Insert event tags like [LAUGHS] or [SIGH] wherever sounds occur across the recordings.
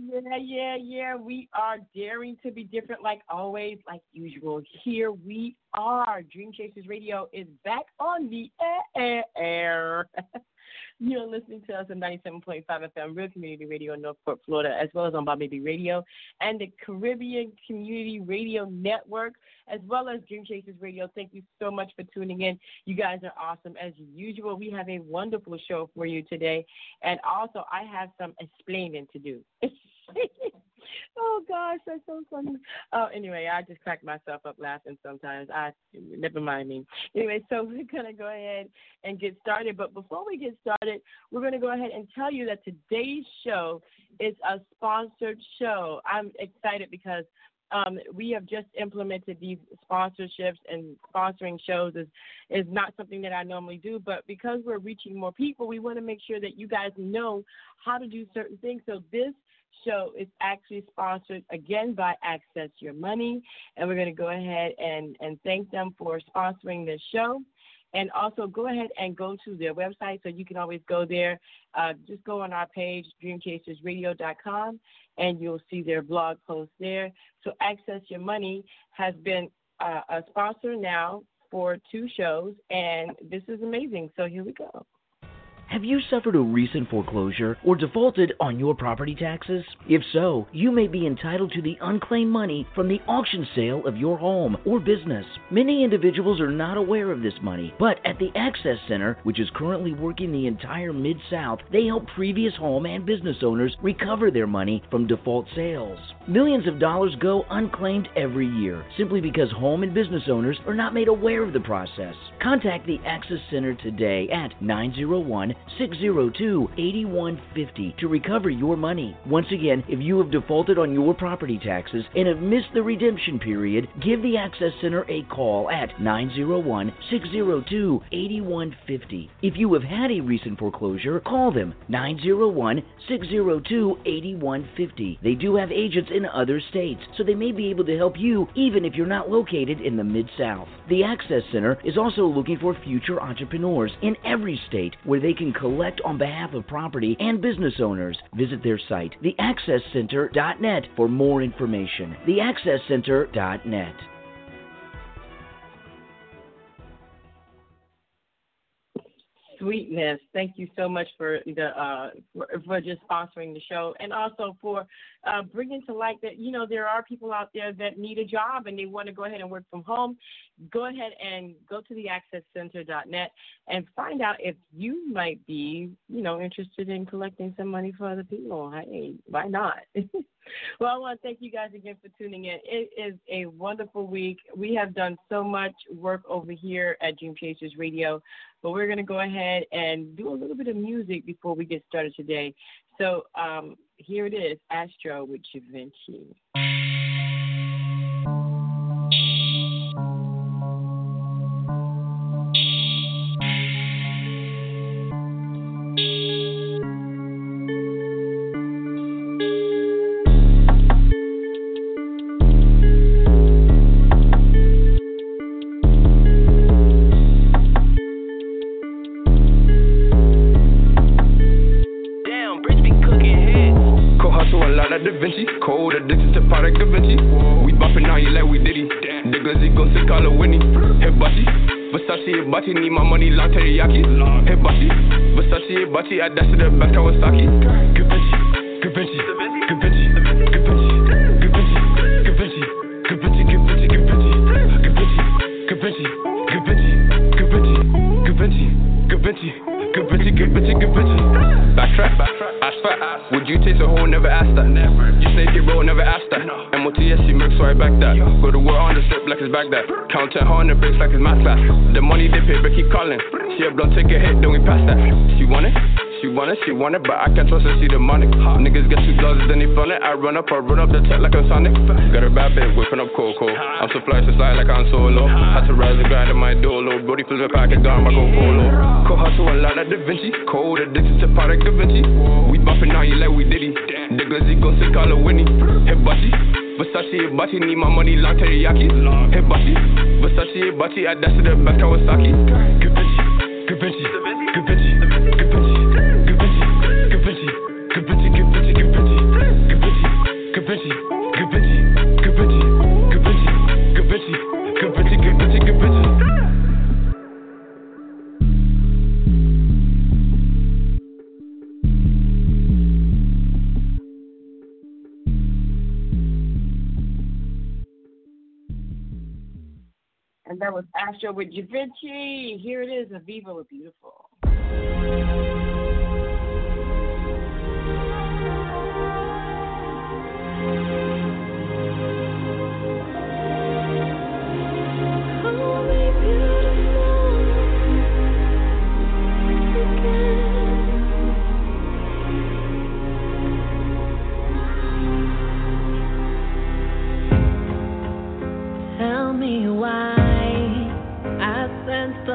Yeah, yeah, yeah. We are daring to be different like always, like usual. Here we are. Dream Chasers Radio is back on the air. [LAUGHS] You're listening to us on 97.5 FM Real Community Radio in Northport, Florida, as well as on Bob Baby Radio and the Caribbean Community Radio Network, as well as Dream Chasers Radio. Thank you so much for tuning in. You guys are awesome. As usual, we have a wonderful show for you today. And also, I have some explaining to do. [LAUGHS] [LAUGHS] oh gosh, that's so funny. Oh, anyway, I just crack myself up laughing sometimes. I never mind me. Anyway, so [LAUGHS] we're gonna go ahead and get started. But before we get started, we're gonna go ahead and tell you that today's show is a sponsored show. I'm excited because um, we have just implemented these sponsorships and sponsoring shows is is not something that I normally do, but because we're reaching more people, we want to make sure that you guys know how to do certain things. So this show is actually sponsored again by Access Your Money, and we're going to go ahead and, and thank them for sponsoring this show. And also go ahead and go to their website so you can always go there. Uh, just go on our page, dreamchasersradio.com, and you'll see their blog post there. So Access Your Money has been uh, a sponsor now for two shows, and this is amazing. So here we go. Have you suffered a recent foreclosure or defaulted on your property taxes? If so, you may be entitled to the unclaimed money from the auction sale of your home or business. Many individuals are not aware of this money, but at the Access Center, which is currently working the entire Mid South, they help previous home and business owners recover their money from default sales. Millions of dollars go unclaimed every year simply because home and business owners are not made aware of the process. Contact the Access Center today at 901 602 8150 to recover your money. Once again, if you have defaulted on your property taxes and have missed the redemption period, give the Access Center a call at 901 602 8150. If you have had a recent foreclosure, call them 901 602 8150. They do have agents in other states, so they may be able to help you even if you're not located in the Mid South. The Access Center is also looking for future entrepreneurs in every state where they can collect on behalf of property and business owners. Visit their site, theaccesscenter.net, for more information. Theaccesscenter.net. sweetness. Thank you so much for the uh, for, for, just sponsoring the show, and also for uh, bringing to light that you know there are people out there that need a job and they want to go ahead and work from home. Go ahead and go to the accesscenter.net and find out if you might be you know interested in collecting some money for other people. Hey, why not? [LAUGHS] well, I want to thank you guys again for tuning in. It is a wonderful week. We have done so much work over here at Dream Chasers Radio, but we're going to go ahead and do a little bit of music before we get started today. So um, here it is Astro with. Bati I dusted up She want it, she it, but I can't trust her, she demonic. Niggas get two dollars, then they fun it. I run up, I run up the tech like a Sonic. Got a bad bitch whipping up Coco. I'm so fly, so slide like I'm solo. Had to rise and grind in my dolo. Brody flip a pack of gum, I go polo. Cold hustle and lot like Da Vinci. Cold addicted to product Da Vinci. We bumping on you like we did it. The glizzy go sick, call it Winnie. Butty. Versace, Butty, need my money, long teriyaki. Butty. Versace, Butty, I dash to the back, Kawasaki. Givenchy. Good Vinci. Givenchy. Astro with Givenchy. Here it is, Aviva with Beautiful. Tell me why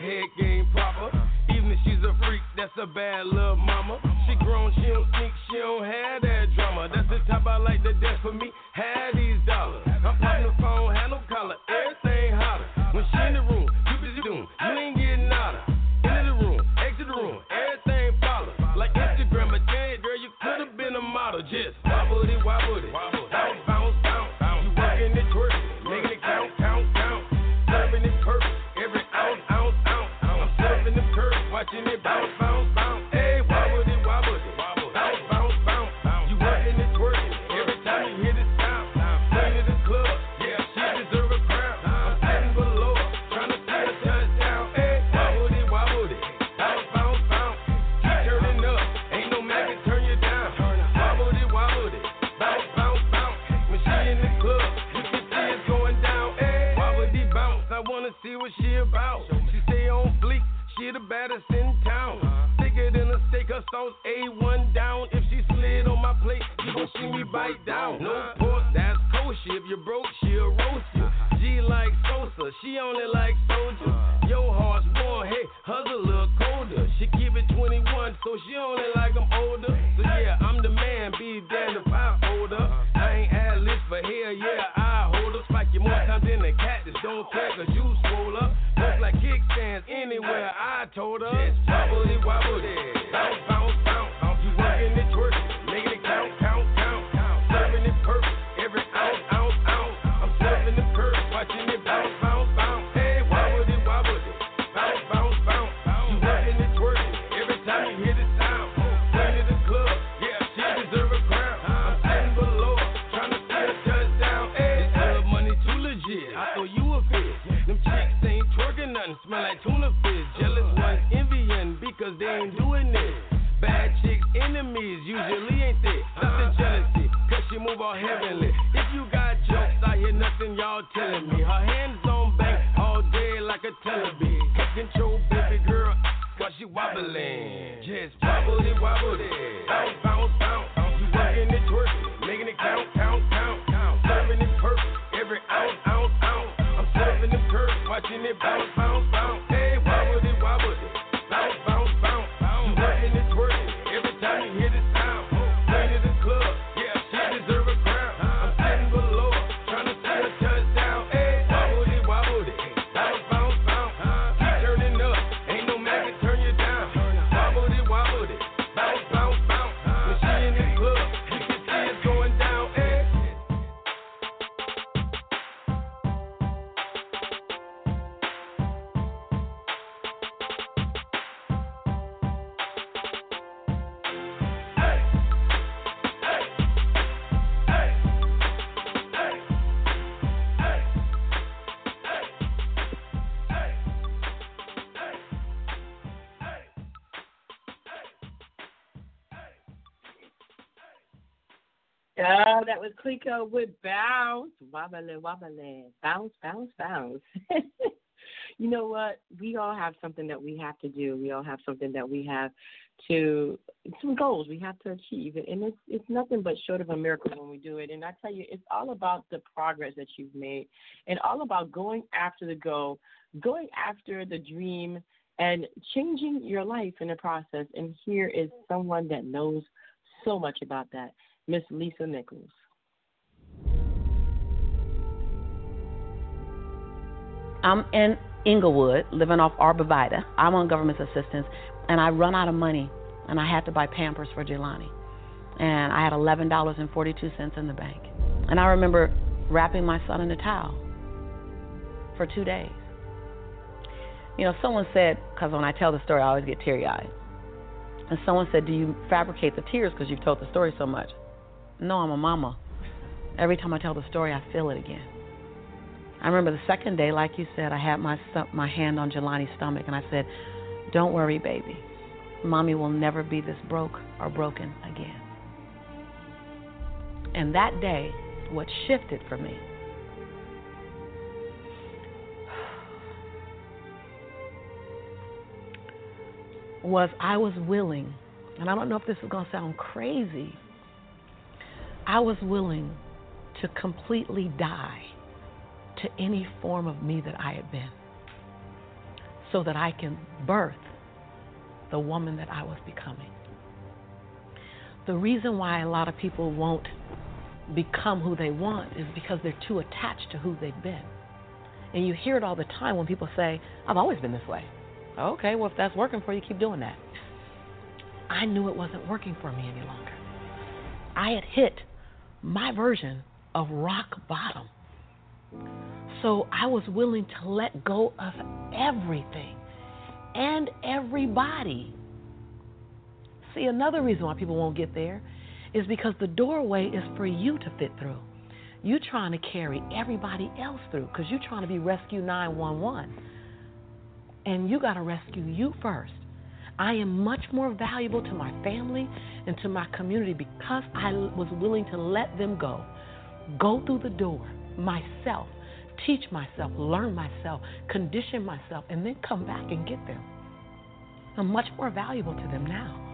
head game proper. Even if she's a freak, that's a bad look. that was Clico with Bounce. wobble, wobbly. Bounce, bounce, bounce. [LAUGHS] you know what? We all have something that we have to do. We all have something that we have to some goals we have to achieve, and it's it's nothing but short of a miracle when we do it. And I tell you, it's all about the progress that you've made, and all about going after the goal, going after the dream, and changing your life in the process. And here is someone that knows so much about that, Miss Lisa Nichols. I'm in Inglewood, living off Arbor Vitae. I'm on government assistance, and I run out of money, and I had to buy Pampers for Jelani. And I had $11.42 in the bank. And I remember wrapping my son in a towel for two days. You know, someone said, because when I tell the story, I always get teary eyed. And someone said, Do you fabricate the tears because you've told the story so much? No, I'm a mama. Every time I tell the story, I feel it again. I remember the second day, like you said, I had my my hand on Jelani's stomach, and I said, "Don't worry, baby. Mommy will never be this broke or broken again." And that day, what shifted for me was I was willing, and I don't know if this is going to sound crazy, I was willing to completely die to any form of me that I had been so that I can birth the woman that I was becoming. The reason why a lot of people won't become who they want is because they're too attached to who they've been. And you hear it all the time when people say, I've always been this way. Okay, well, if that's working for you, keep doing that. I knew it wasn't working for me any longer. I had hit my version of rock bottom. So I was willing to let go of everything and everybody. See, another reason why people won't get there is because the doorway is for you to fit through. You're trying to carry everybody else through because you're trying to be Rescue 911. And you got to rescue you first. I am much more valuable to my family and to my community because I was willing to let them go. Go through the door myself, teach myself, learn myself, condition myself, and then come back and get them. I'm much more valuable to them now.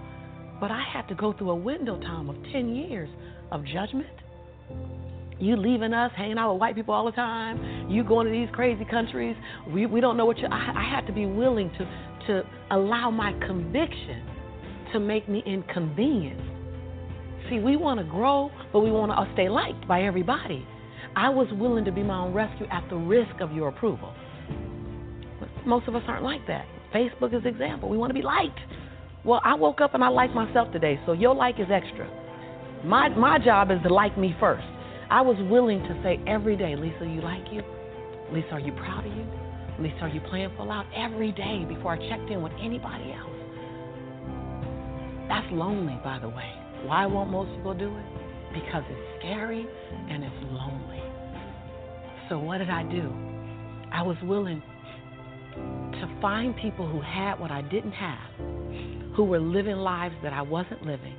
But I had to go through a window time of 10 years of judgment. You leaving us, hanging out with white people all the time. You going to these crazy countries. We, we don't know what you. I, I had to be willing to, to allow my conviction to make me inconvenienced. See, we want to grow, but we want to stay liked by everybody. I was willing to be my own rescue at the risk of your approval. But most of us aren't like that. Facebook is an example. We want to be liked. Well, I woke up and I like myself today, so your like is extra. My my job is to like me first. I was willing to say every day, Lisa, you like you? Lisa, are you proud of you? Lisa, are you playing full out? Every day before I checked in with anybody else. That's lonely, by the way. Why won't most people do it? Because it's scary and it's lonely. So, what did I do? I was willing to find people who had what I didn't have who were living lives that I wasn't living,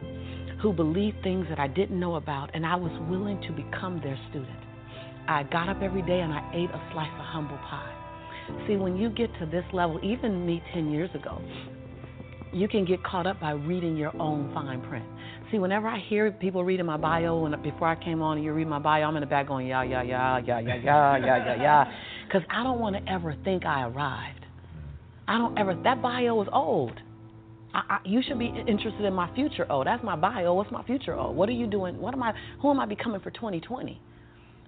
who believed things that I didn't know about, and I was willing to become their student. I got up every day and I ate a slice of humble pie. See, when you get to this level, even me 10 years ago, you can get caught up by reading your own fine print. See, whenever I hear people reading my bio, and before I came on, and you read my bio, I'm in the back going, yeah, yeah, yeah, yeah, yeah, yeah, yeah, yeah, yeah, [LAUGHS] because I don't want to ever think I arrived. I don't ever. That bio is old. I, I, you should be interested in my future. Oh, that's my bio. What's my future? Oh, what are you doing? What am I? Who am I becoming for 2020?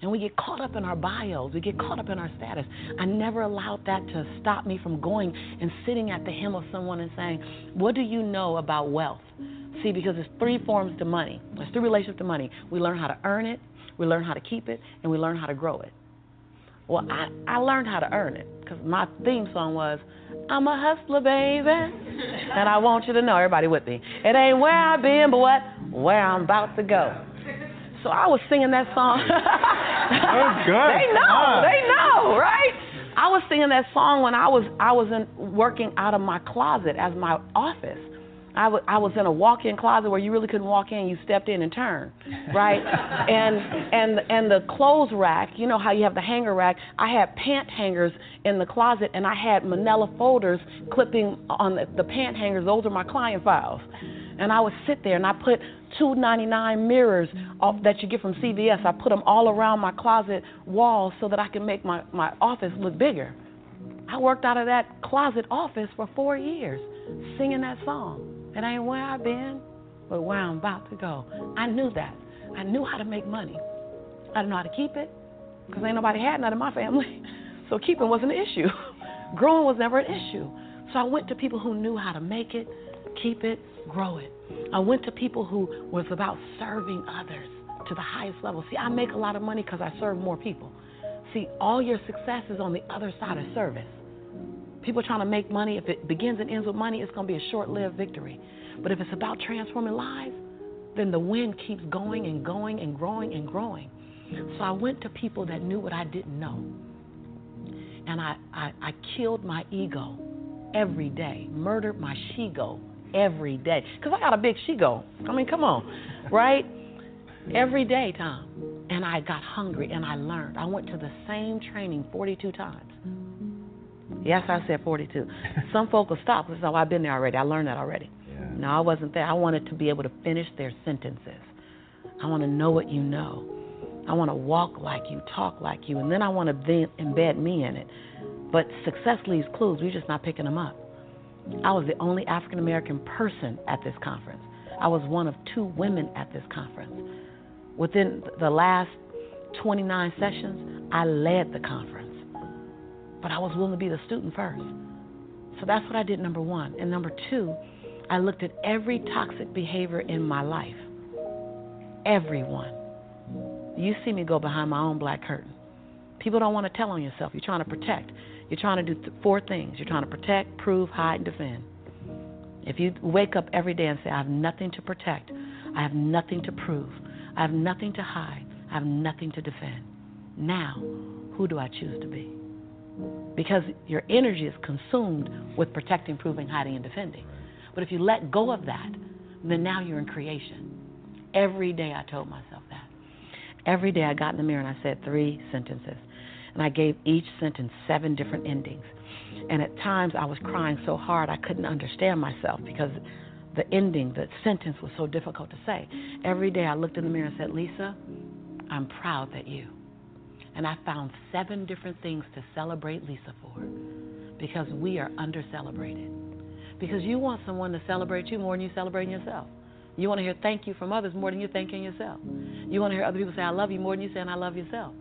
And we get caught up in our bios. We get caught up in our status. I never allowed that to stop me from going and sitting at the hem of someone and saying, "What do you know about wealth?" See, because there's three forms to money. There's three relationships to money. We learn how to earn it, we learn how to keep it, and we learn how to grow it. Well, I, I learned how to earn it because my theme song was, I'm a hustler, baby. and I want you to know, everybody with me, it ain't where I've been, but what? Where I'm about to go. So I was singing that song. oh, good. [LAUGHS] they know, they know, right? I was singing that song when I was I was in, working out of my closet as my office. I, w- I was in a walk-in closet where you really couldn't walk in. You stepped in and turned, right? [LAUGHS] and and and the clothes rack. You know how you have the hanger rack. I had pant hangers in the closet, and I had Manila folders clipping on the, the pant hangers. Those are my client files. And I would sit there and I put 299 mirrors off, that you get from CVS. I put them all around my closet walls so that I can make my, my office look bigger. I worked out of that closet office for four years singing that song. It ain't where I've been, but where I'm about to go. I knew that. I knew how to make money. I didn't know how to keep it because ain't nobody had none in my family. [LAUGHS] So keeping wasn't an issue. [LAUGHS] Growing was never an issue. So I went to people who knew how to make it, keep it, grow it. I went to people who was about serving others to the highest level. See, I make a lot of money because I serve more people. See, all your success is on the other side of service. People trying to make money, if it begins and ends with money, it's going to be a short lived victory. But if it's about transforming lives, then the wind keeps going and going and growing and growing. So I went to people that knew what I didn't know. And I, I, I killed my ego every day, murdered my she-go every day. Because I got a big she-go. I mean, come on, right? Every day, Tom. And I got hungry and I learned. I went to the same training 42 times. Yes, I said 42. [LAUGHS] Some folk will stop. and say, oh, I've been there already. I learned that already. Yeah. No, I wasn't there. I wanted to be able to finish their sentences. I want to know what you know. I want to walk like you, talk like you, and then I want to embed me in it. But success leaves clues. We're just not picking them up. I was the only African American person at this conference. I was one of two women at this conference. Within the last 29 sessions, I led the conference. But I was willing to be the student first. So that's what I did, number one. And number two, I looked at every toxic behavior in my life. Everyone. You see me go behind my own black curtain. People don't want to tell on yourself. You're trying to protect. You're trying to do th- four things. You're trying to protect, prove, hide, and defend. If you wake up every day and say, I have nothing to protect, I have nothing to prove, I have nothing to hide, I have nothing to defend, now, who do I choose to be? Because your energy is consumed with protecting, proving, hiding, and defending. But if you let go of that, then now you're in creation. Every day I told myself that. Every day I got in the mirror and I said three sentences. And I gave each sentence seven different endings. And at times I was crying so hard I couldn't understand myself because the ending, the sentence was so difficult to say. Every day I looked in the mirror and said, Lisa, I'm proud that you. And I found seven different things to celebrate Lisa for because we are under celebrated. Because you want someone to celebrate you more than you celebrating yourself. You want to hear thank you from others more than you're thanking yourself. You want to hear other people say, I love you more than you saying, I love yourself.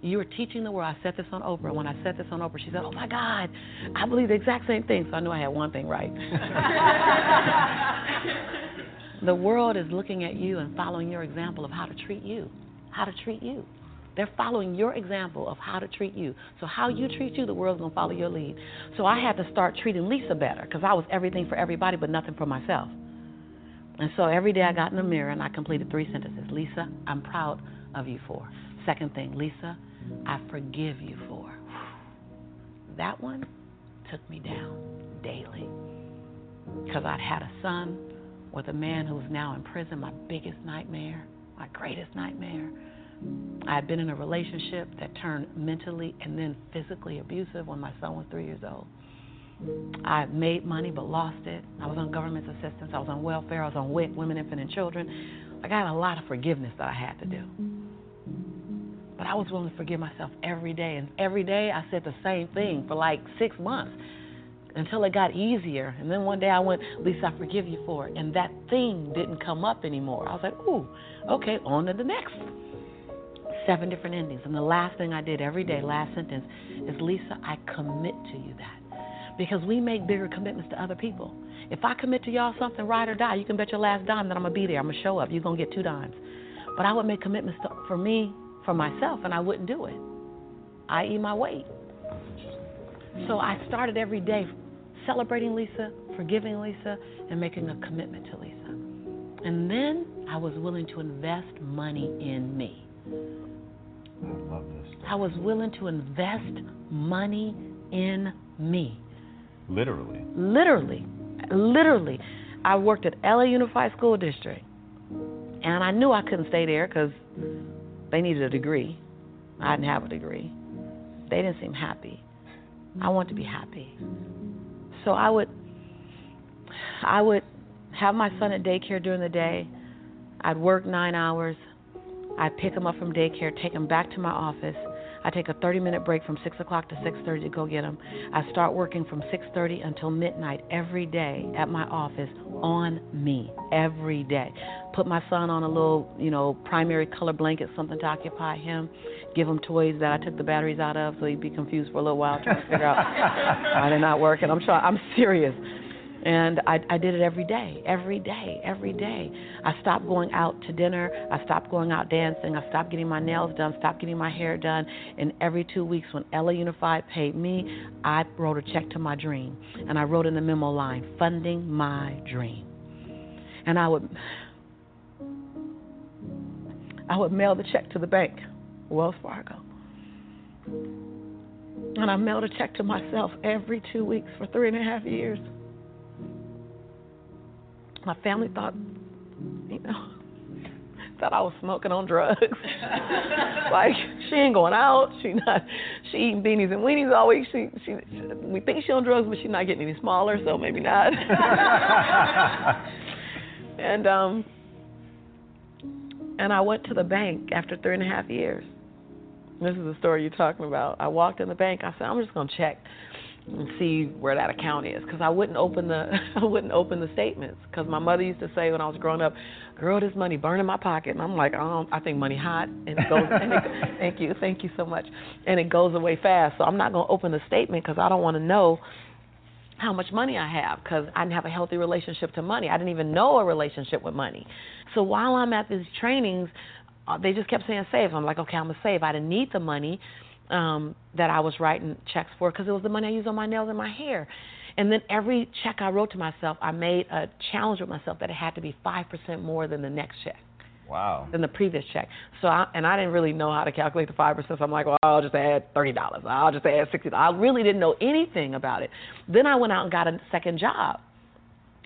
You were teaching the world. I said this on Oprah. When I said this on Oprah, she said, Oh my God, I believe the exact same thing. So I knew I had one thing right. [LAUGHS] the world is looking at you and following your example of how to treat you. How to treat you. They're following your example of how to treat you. So how you treat you, the world's gonna follow your lead. So I had to start treating Lisa better because I was everything for everybody but nothing for myself. And so every day I got in the mirror and I completed three sentences. Lisa, I'm proud of you for. Second thing, Lisa, I forgive you for. That one took me down daily because I'd had a son with a man who was now in prison, my biggest nightmare, my greatest nightmare. I had been in a relationship that turned mentally and then physically abusive when my son was three years old. I made money but lost it. I was on government assistance. I was on welfare. I was on WIC, Women, Infant, and Children. I got a lot of forgiveness that I had to do. But I was willing to forgive myself every day. And every day I said the same thing for like six months until it got easier. And then one day I went, Lisa, I forgive you for it. And that thing didn't come up anymore. I was like, ooh, okay, on to the next. Seven different endings. And the last thing I did every day, last sentence, is Lisa, I commit to you that. Because we make bigger commitments to other people. If I commit to y'all something, ride or die, you can bet your last dime that I'm going to be there. I'm going to show up. You're going to get two dimes. But I would make commitments to, for me, for myself, and I wouldn't do it. I eat my weight. So I started every day celebrating Lisa, forgiving Lisa, and making a commitment to Lisa. And then I was willing to invest money in me. I love this. I was willing to invest money in me. Literally. Literally. Literally. I worked at LA Unified School District. And I knew I couldn't stay there because they needed a degree. I didn't have a degree. They didn't seem happy. I wanted to be happy. So I would I would have my son at daycare during the day. I'd work 9 hours. I'd pick him up from daycare, take him back to my office. I take a 30 minute break from 6 o'clock to 6:30 to go get him. I start working from 6:30 until midnight every day at my office on me every day. Put my son on a little, you know, primary color blanket, something to occupy him. Give him toys that I took the batteries out of, so he'd be confused for a little while trying to figure out why they're not working. I'm trying. I'm serious. And I, I did it every day, every day, every day. I stopped going out to dinner. I stopped going out dancing. I stopped getting my nails done, stopped getting my hair done. And every two weeks, when LA Unified paid me, I wrote a check to my dream. And I wrote in the memo line, funding my dream. And I would, I would mail the check to the bank, Wells Fargo. And I mailed a check to myself every two weeks for three and a half years. My family thought, you know, [LAUGHS] thought I was smoking on drugs. [LAUGHS] like she ain't going out. She not. She eating beanies and weenies all week. She, she we think she on drugs, but she's not getting any smaller, so maybe not. [LAUGHS] and um, and I went to the bank after three and a half years, This is the story you're talking about. I walked in the bank. I said, I'm just gonna check and see where that account is because I wouldn't open the [LAUGHS] I wouldn't open the statements because my mother used to say when I was growing up, "Girl, this money burn in my pocket," and I'm like, "Oh, I think money hot," and it goes. and it, [LAUGHS] thank you, thank you so much, and it goes away fast. So I'm not gonna open the statement because I don't want to know how much money I have because I didn't have a healthy relationship to money. I didn't even know a relationship with money. So while I'm at these trainings, uh, they just kept saying save. I'm like, okay, I'm gonna save. I didn't need the money um, that I was writing checks for because it was the money I used on my nails and my hair. And then every check I wrote to myself, I made a challenge with myself that it had to be five percent more than the next check. Wow. Than the previous check. So I, and I didn't really know how to calculate the five percent. So I'm like, well, I'll just add thirty dollars. I'll just add sixty. dollars I really didn't know anything about it. Then I went out and got a second job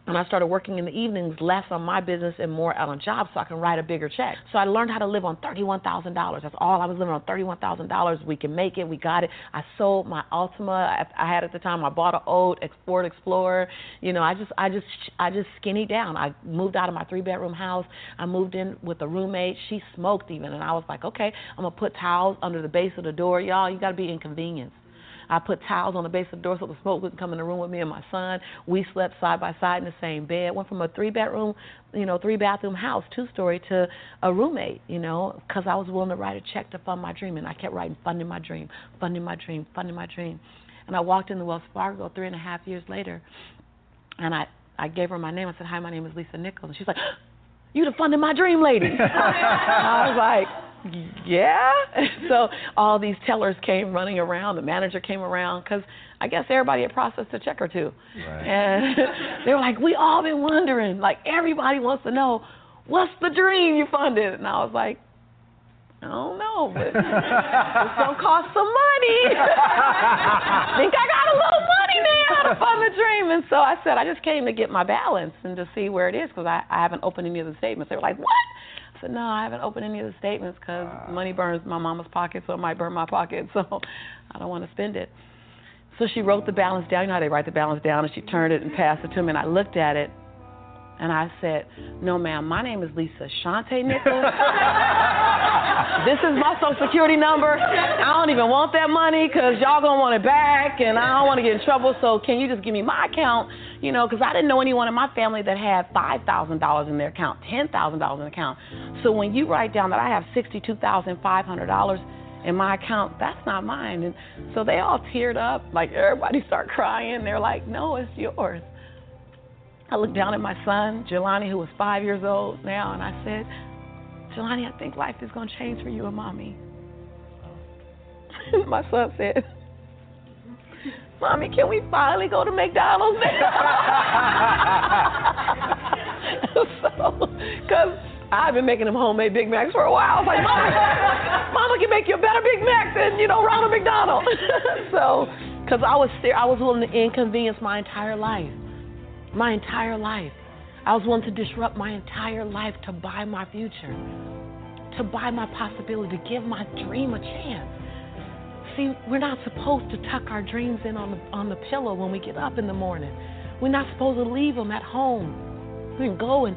and I started working in the evenings, less on my business and more out on jobs so I can write a bigger check. So I learned how to live on $31,000. That's all I was living on $31,000. We can make it. We got it. I sold my Altima I, had at the time. I bought an old Ford Explorer. You know, I just I just I just skinny down. I moved out of my three bedroom house. I moved in with a roommate. She smoked even and I was like, "Okay, I'm going to put towels under the base of the door. Y'all, you got to be inconvenienced." I put towels on the base of the door so the smoke wouldn't come in the room with me and my son. We slept side by side in the same bed. Went from a three bedroom, you know, three bathroom house, two story, to a roommate, you know, because I was willing to write a check to fund my dream. And I kept writing, funding my dream, funding my dream, funding my dream. And I walked into Wells Fargo three and a half years later, and I, I gave her my name. I said, Hi, my name is Lisa Nichols. And she's like, You the funding my dream lady. [LAUGHS] I was like, yeah. [LAUGHS] so all these tellers came running around. The manager came around because I guess everybody had processed a check or two. Right. And [LAUGHS] they were like, we all been wondering. Like everybody wants to know, what's the dream you funded? And I was like, I don't know, but it's gonna [LAUGHS] cost some money. think I got a little money now to fund the dream. And so I said, I just came to get my balance and to see where it is because I, I haven't opened any of the statements. They were like, what? I said, no, I haven't opened any of the statements because wow. money burns my mama's pocket, so it might burn my pocket, [LAUGHS] so I don't want to spend it. So she wrote the balance down. You know how they write the balance down, and she turned it and passed it to me, and I looked at it, and I said, No, ma'am, my name is Lisa Shante Nichols. [LAUGHS] this is my social security number. I don't even want that money because y'all going to want it back and I don't want to get in trouble. So can you just give me my account? You know, because I didn't know anyone in my family that had $5,000 in their account, $10,000 in their account. So when you write down that I have $62,500 in my account, that's not mine. And so they all teared up, like everybody start crying. They're like, no, it's yours. I looked down at my son, Jelani, who was five years old now, and I said, Jelani, I think life is going to change for you and mommy. [LAUGHS] my son said, Mommy, can we finally go to McDonald's [LAUGHS] so, because I've been making them homemade Big Macs for a while. I was like, Mama, Mama can make you a better Big Mac than, you know, Ronald McDonald. [LAUGHS] so, because I was, I was willing to inconvenience my entire life my entire life. I was willing to disrupt my entire life to buy my future, to buy my possibility, to give my dream a chance. See, we're not supposed to tuck our dreams in on the, on the pillow when we get up in the morning. We're not supposed to leave them at home and go and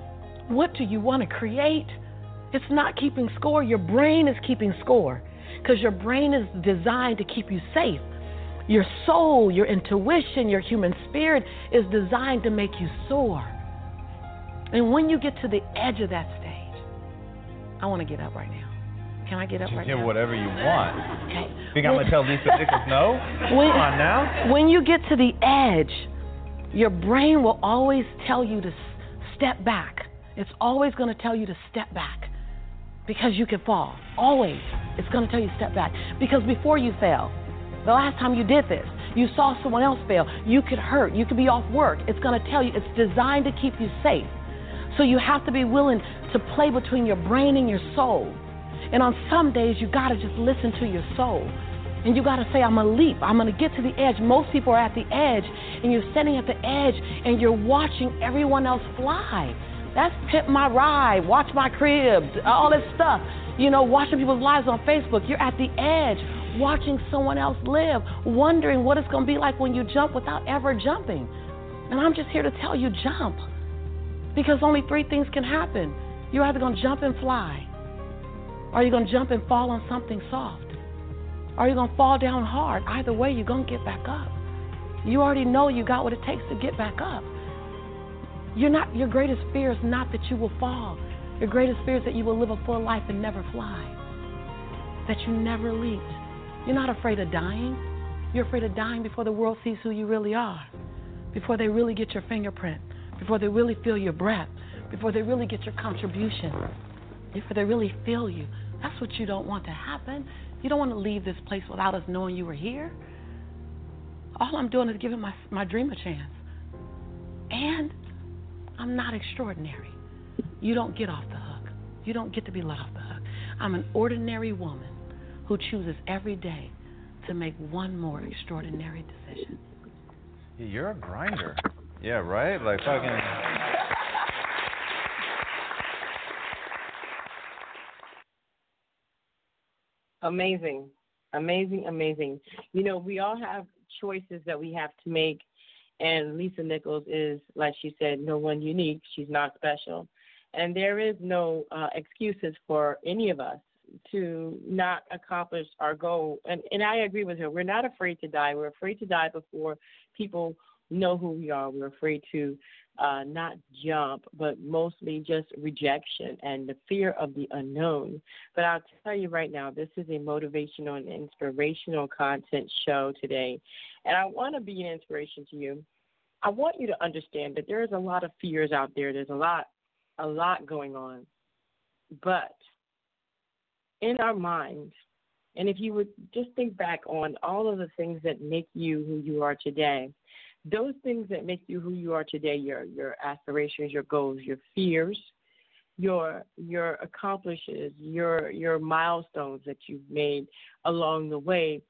What do you want to create? It's not keeping score. Your brain is keeping score because your brain is designed to keep you safe. Your soul, your intuition, your human spirit is designed to make you soar. And when you get to the edge of that stage, I want to get up right now. Can I get up right yeah, now? whatever you want. Okay. Think I'm gonna tell Lisa Nichols no? [LAUGHS] When, Come on now. When you get to the edge, your brain will always tell you to step back. It's always going to tell you to step back because you can fall. Always. It's going to tell you step back. Because before you fell, the last time you did this, you saw someone else fail. You could hurt. You could be off work. It's going to tell you, it's designed to keep you safe. So you have to be willing to play between your brain and your soul. And on some days, you got to just listen to your soul. And you got to say, I'm going to leap. I'm going to get to the edge. Most people are at the edge, and you're standing at the edge, and you're watching everyone else fly. That's Pimp My Ride, Watch My Crib, uh, all this stuff. You know, watching people's lives on Facebook. You're at the edge, watching someone else live, wondering what it's going to be like when you jump without ever jumping. And I'm just here to tell you jump. Because only three things can happen. You're either going to jump and fly, or you're going to jump and fall on something soft, or you're going to fall down hard. Either way, you're going to get back up. You already know you got what it takes to get back up. You're not, your greatest fear is not that you will fall. Your greatest fear is that you will live a full life and never fly, that you never leaped. You're not afraid of dying. You're afraid of dying before the world sees who you really are, before they really get your fingerprint, before they really feel your breath, before they really get your contribution, before they really feel you. That's what you don't want to happen. You don't want to leave this place without us knowing you were here. All I'm doing is giving my, my dream a chance. And I'm not extraordinary. You don't get off the hook. You don't get to be let off the hook. I'm an ordinary woman who chooses every day to make one more extraordinary decision. You're a grinder. Yeah, right? Like fucking. Amazing. Amazing, amazing. You know, we all have choices that we have to make, and Lisa Nichols is, like she said, no one unique. She's not special. And there is no uh, excuses for any of us to not accomplish our goal. And, and I agree with her. We're not afraid to die. We're afraid to die before people know who we are. We're afraid to uh, not jump, but mostly just rejection and the fear of the unknown. But I'll tell you right now, this is a motivational and inspirational content show today. And I want to be an inspiration to you. I want you to understand that there is a lot of fears out there. There's a lot, a lot going on. But in our minds, and if you would just think back on all of the things that make you who you are today, those things that make you who you are today, your your aspirations, your goals, your fears, your your accomplishes, your your milestones that you've made along the way,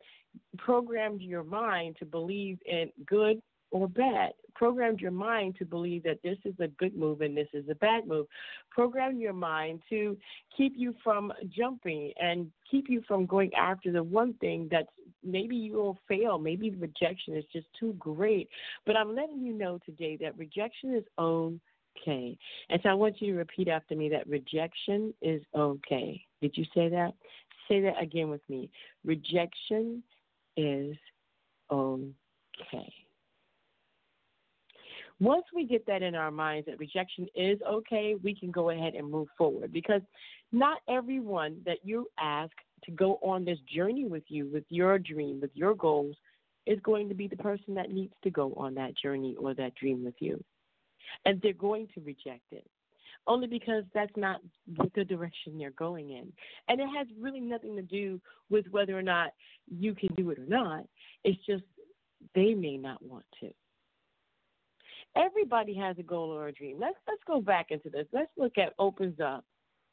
programmed your mind to believe in good or bad. Programmed your mind to believe that this is a good move and this is a bad move. Programmed your mind to keep you from jumping and keep you from going after the one thing that maybe you will fail. Maybe rejection is just too great. But I'm letting you know today that rejection is okay. And so I want you to repeat after me that rejection is okay. Did you say that? Say that again with me. Rejection is okay. Once we get that in our minds that rejection is okay, we can go ahead and move forward because not everyone that you ask to go on this journey with you, with your dream, with your goals, is going to be the person that needs to go on that journey or that dream with you. And they're going to reject it only because that's not the direction they're going in. And it has really nothing to do with whether or not you can do it or not. It's just they may not want to. Everybody has a goal or a dream. Let's let's go back into this. Let's look at opens up.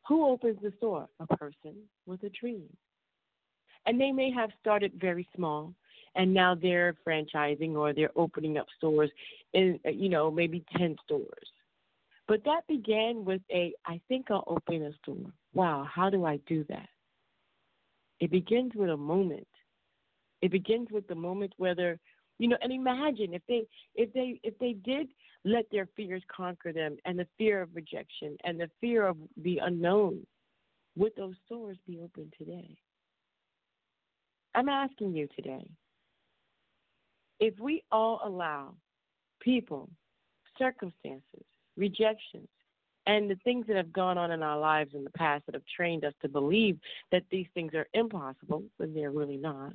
Who opens the store? A person with a dream. And they may have started very small and now they're franchising or they're opening up stores in you know, maybe 10 stores. But that began with a I think I'll open a store. Wow, how do I do that? It begins with a moment. It begins with the moment whether you know, and imagine if they if they if they did let their fears conquer them and the fear of rejection and the fear of the unknown, would those stores be open today? I'm asking you today. If we all allow people, circumstances, rejections, and the things that have gone on in our lives in the past that have trained us to believe that these things are impossible when they're really not,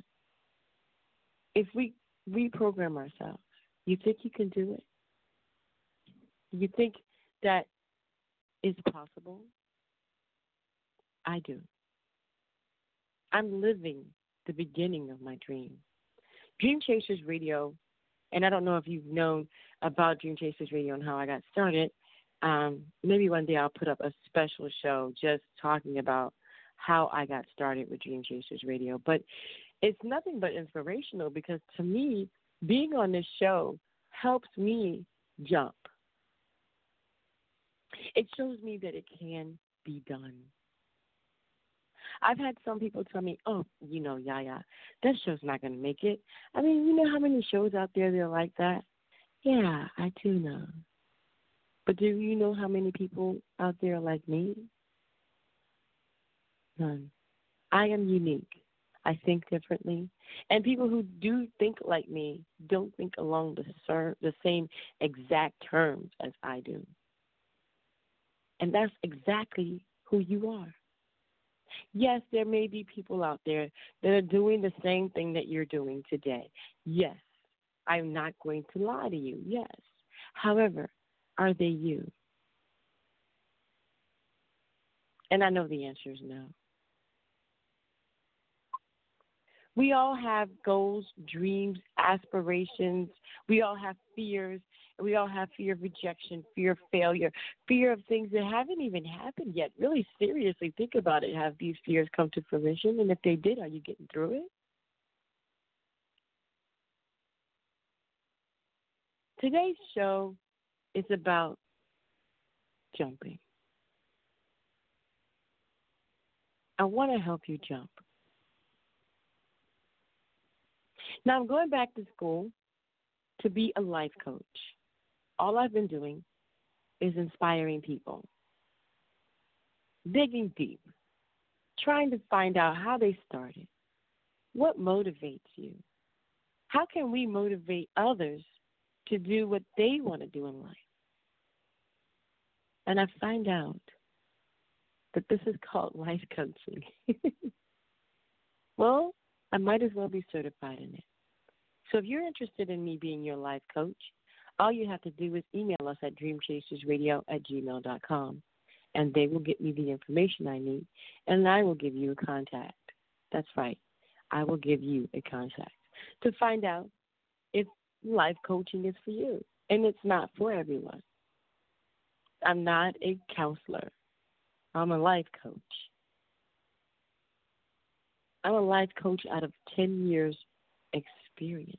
if we reprogram ourselves. You think you can do it? You think that is possible? I do. I'm living the beginning of my dream. Dream Chasers Radio, and I don't know if you've known about Dream Chasers Radio and how I got started. Um, maybe one day I'll put up a special show just talking about how I got started with Dream Chasers Radio. But it's nothing but inspirational because to me, being on this show helps me jump. It shows me that it can be done. I've had some people tell me, "Oh, you know, Yaya, that show's not going to make it." I mean, you know how many shows out there that are like that? Yeah, I do know. But do you know how many people out there like me? None. I am unique. I think differently. And people who do think like me don't think along the, ser- the same exact terms as I do. And that's exactly who you are. Yes, there may be people out there that are doing the same thing that you're doing today. Yes, I'm not going to lie to you. Yes. However, are they you? And I know the answer is no. We all have goals, dreams, aspirations. We all have fears. We all have fear of rejection, fear of failure, fear of things that haven't even happened yet. Really seriously think about it. Have these fears come to fruition? And if they did, are you getting through it? Today's show is about jumping. I want to help you jump. Now I'm going back to school to be a life coach. All I've been doing is inspiring people, digging deep, trying to find out how they started, what motivates you, how can we motivate others to do what they want to do in life. And I find out that this is called life coaching. [LAUGHS] well, I might as well be certified in it. So if you're interested in me being your life coach, all you have to do is email us at dreamchasersradio at gmail.com, and they will get me the information I need, and I will give you a contact. That's right. I will give you a contact to find out if life coaching is for you. And it's not for everyone. I'm not a counselor, I'm a life coach. I'm a life coach out of 10 years' experience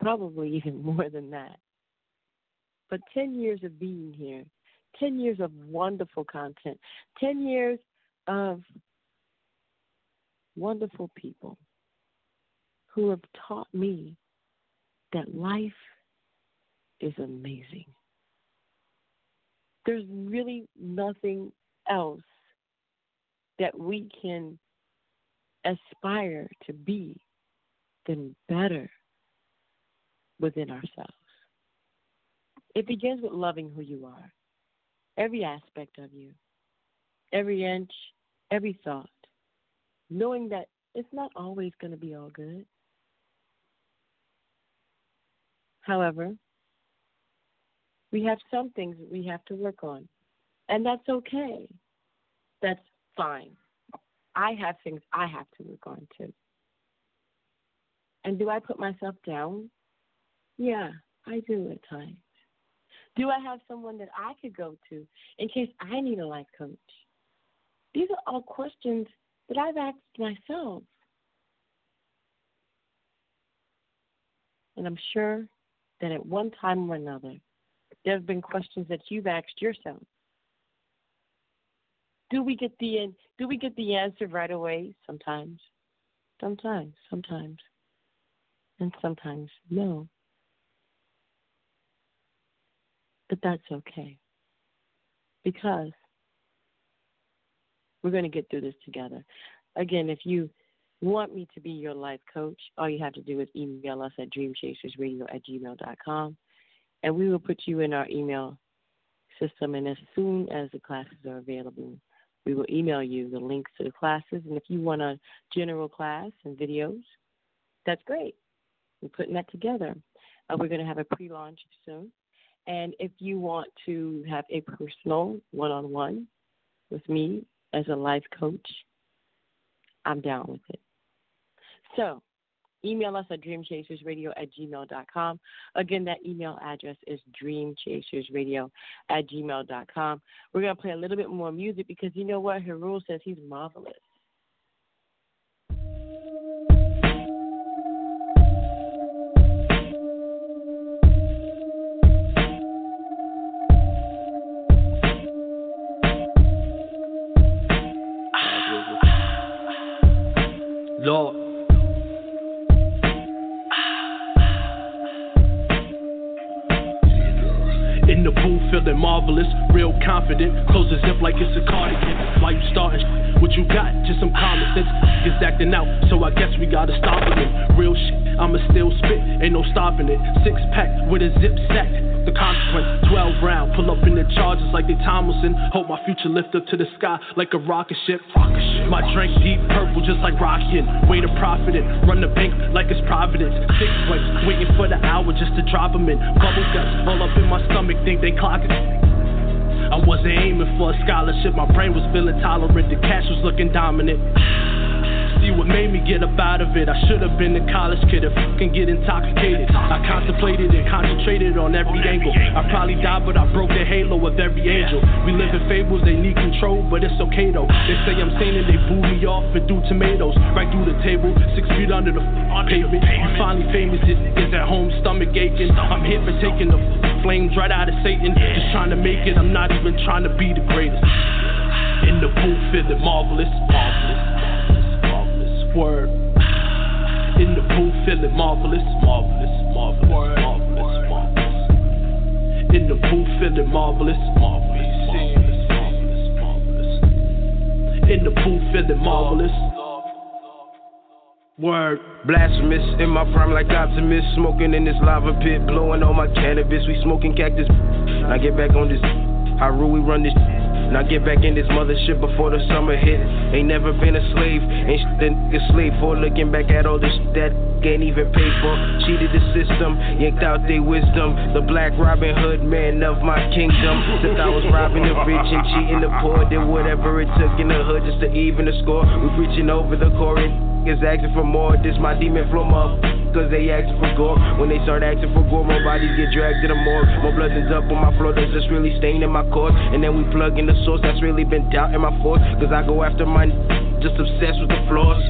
probably [LAUGHS] even more than that. But 10 years of being here, 10 years of wonderful content, 10 years of wonderful people who have taught me that life is amazing. There's really nothing else that we can aspire to be than better within ourselves. It begins with loving who you are, every aspect of you, every inch, every thought, knowing that it's not always going to be all good. However, we have some things that we have to work on, and that's okay. That's fine. I have things I have to work on too. And do I put myself down yeah, I do at times. Do I have someone that I could go to in case I need a life coach? These are all questions that I've asked myself. And I'm sure that at one time or another, there have been questions that you've asked yourself. Do we get the do we get the answer right away? Sometimes, sometimes, sometimes, and sometimes no. But that's okay. Because we're going to get through this together. Again, if you want me to be your life coach, all you have to do is email us at dreamchasersradio at gmail.com, and we will put you in our email system. And as soon as the classes are available, we will email you the links to the classes. And if you want a general class and videos, that's great. We're putting that together. Uh, we're going to have a pre launch soon. And if you want to have a personal one on one with me as a life coach, I'm down with it. So email us at dreamchasersradio at gmail.com. Again, that email address is dreamchasersradio at gmail.com. We're going to play a little bit more music because you know what? Hirule says he's marvelous. Lord. Marvelous, real confident. Close the zip like it's a cardigan. Why you starting? What you got? Just some common sense. It's acting out, so I guess we gotta stop it. Real shit, I'ma still spit, ain't no stopping it. Six pack with a zip sack. The consequence, 12 round. Pull up in the charges like they Tomlinson. Hope my future lift up to the sky like a rocket ship. Rocket ship. My drink deep purple just like rockin'. Way to profit it. Run the bank like it's Providence. Six way, waiting for the hour just to drop them in. Bubble guts all up in my stomach, think they clockin'. I wasn't aiming for a scholarship, my brain was feeling tolerant, the cash was looking dominant what made me get up out of it. I should have been a college kid and fucking get intoxicated. I contemplated and concentrated on every angle. I probably died, but I broke the halo of every angel. We live in fables, they need control, but it's okay though. They say I'm sane and they boo me off and do tomatoes right through the table, six feet under the pavement. You finally famous, is at home, stomach aching. I'm here for taking the flames right out of Satan. Just trying to make it, I'm not even trying to be the greatest. In the booth, feeling marvelous, marvelous word. In the booth, feeling marvelous, marvelous, marvelous, word. marvelous, marvelous. In the booth, feeling marvelous, marvelous, marvelous, marvelous, marvelous. In the booth, feeling marvelous. Word. Blasphemous in my prime like optimist. Smoking in this lava pit, blowing on my cannabis. We smoking cactus. I get back on this. How rule we run this. Now get back in this mothership before the summer hit. Ain't never been a slave, ain't shit a slave for looking back at all this that can't even pay for. Cheated the system, yanked out their wisdom. The black Robin Hood man of my kingdom. Since I was robbing the rich and cheating the poor, did whatever it took in the hood just to even the score. We reaching over the core is asking for more. This my demon flow up cause they asking for gore. When they start asking for gore, more bodies get dragged to the morgue. More blood ends up on my floor that's just really staining my core. And then we plug in the source that's really been doubt in my force. Cause I go after my just obsessed with the flaws.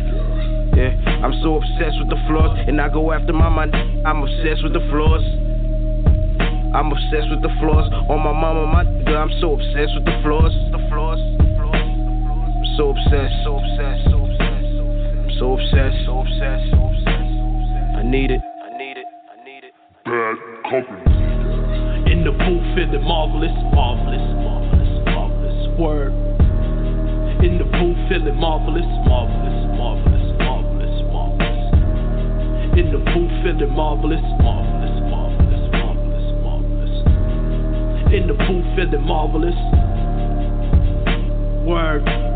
Yeah, I'm so obsessed with the flaws. And I go after my mind, I'm obsessed with the flaws. I'm obsessed with the flaws. On my mama, my nigga, I'm so obsessed with the flaws. The flaws. So obsessed, so obsessed, so obsessed, so obsessed, so obsessed, so obsessed. I need it. I need it. I need it. Bad company. In the booth, feeling marvelous, marvelous, marvelous, marvelous. Word. In the booth, feeling marvelous, marvelous, marvelous, marvelous, marvelous. In the booth, feeling marvelous, marvelous, marvelous, marvelous, marvelous. In the booth, feeling marvelous. Word.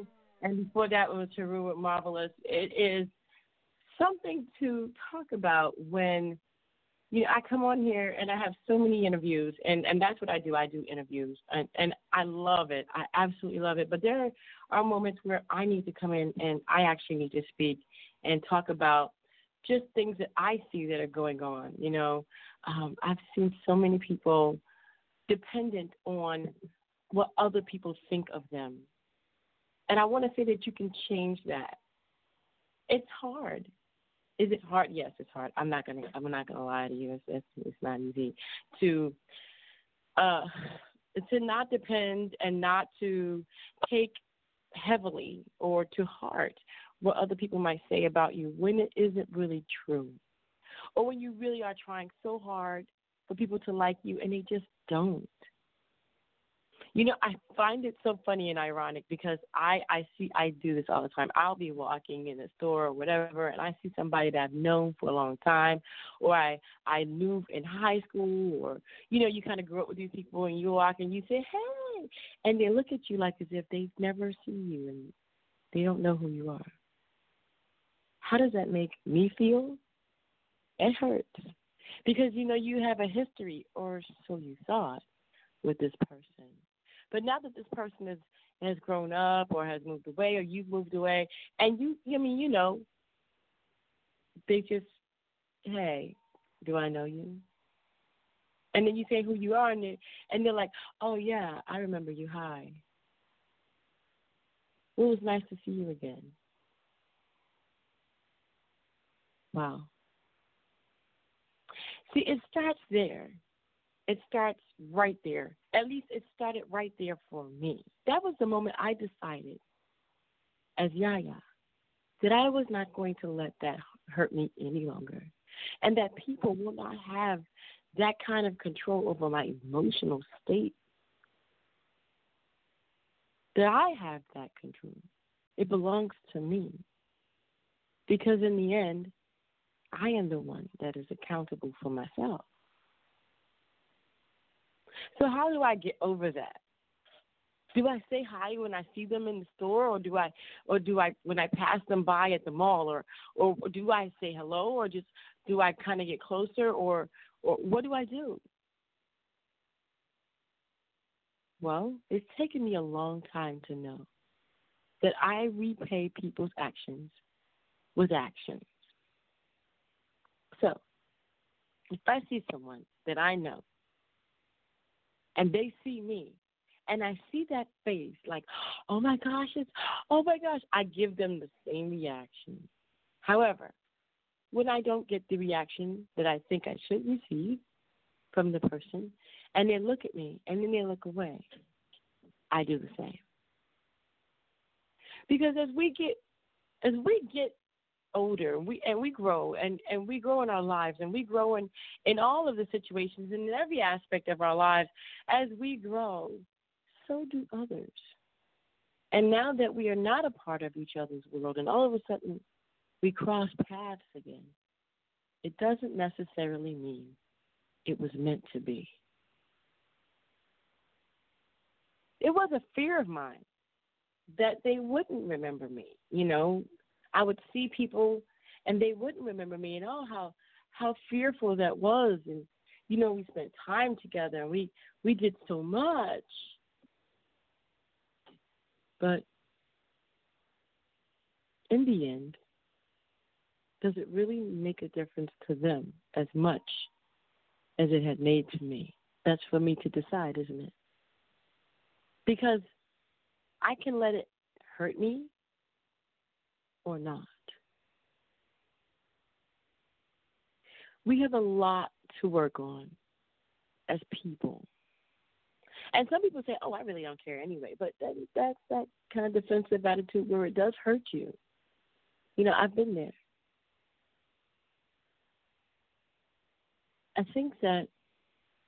Know. And before that was Taru with Marvelous. It is something to talk about when you know I come on here and I have so many interviews and and that's what I do. I do interviews and and I love it. I absolutely love it. But there are moments where I need to come in and I actually need to speak and talk about just things that I see that are going on. You know, um, I've seen so many people dependent on what other people think of them. And I want to say that you can change that. It's hard. Is it hard? Yes, it's hard. I'm not gonna. I'm not gonna lie to you. It's it's, it's not easy to uh to not depend and not to take heavily or to heart what other people might say about you when it isn't really true, or when you really are trying so hard for people to like you and they just don't. You know, I find it so funny and ironic because I I see I do this all the time. I'll be walking in a store or whatever, and I see somebody that I've known for a long time, or I I knew in high school, or you know, you kind of grew up with these people, and you walk and you say hey, and they look at you like as if they've never seen you and they don't know who you are. How does that make me feel? It hurts because you know you have a history, or so you thought, with this person. But now that this person is has grown up or has moved away or you've moved away and you I mean, you know, they just hey, do I know you? And then you say who you are and they and they're like, Oh yeah, I remember you. Hi. Well, it was nice to see you again. Wow. See, it starts there. It starts right there. At least it started right there for me. That was the moment I decided, as Yaya, that I was not going to let that hurt me any longer. And that people will not have that kind of control over my emotional state. That I have that control. It belongs to me. Because in the end, I am the one that is accountable for myself. So how do I get over that? Do I say hi when I see them in the store, or do I, or do I when I pass them by at the mall, or or do I say hello, or just do I kind of get closer, or or what do I do? Well, it's taken me a long time to know that I repay people's actions with actions. So, if I see someone that I know and they see me and I see that face like, [GASPS] oh my gosh, it's, [GASPS] oh my gosh, I give them the same reaction. However, when I don't get the reaction that I think I should receive from the person, and they look at me and then they look away, I do the same. Because as we get as we get older we and we grow and and we grow in our lives and we grow in in all of the situations and in every aspect of our lives as we grow so do others. And now that we are not a part of each other's world and all of a sudden we cross paths again it doesn't necessarily mean it was meant to be. It was a fear of mine that they wouldn't remember me you know I would see people and they wouldn't remember me and oh how how fearful that was. And you know we spent time together. And we we did so much. But in the end does it really make a difference to them as much as it had made to me? That's for me to decide, isn't it? Because I can let it hurt me or not. We have a lot to work on as people. And some people say, "Oh, I really don't care anyway," but that that's that kind of defensive attitude where it does hurt you. You know, I've been there. I think that,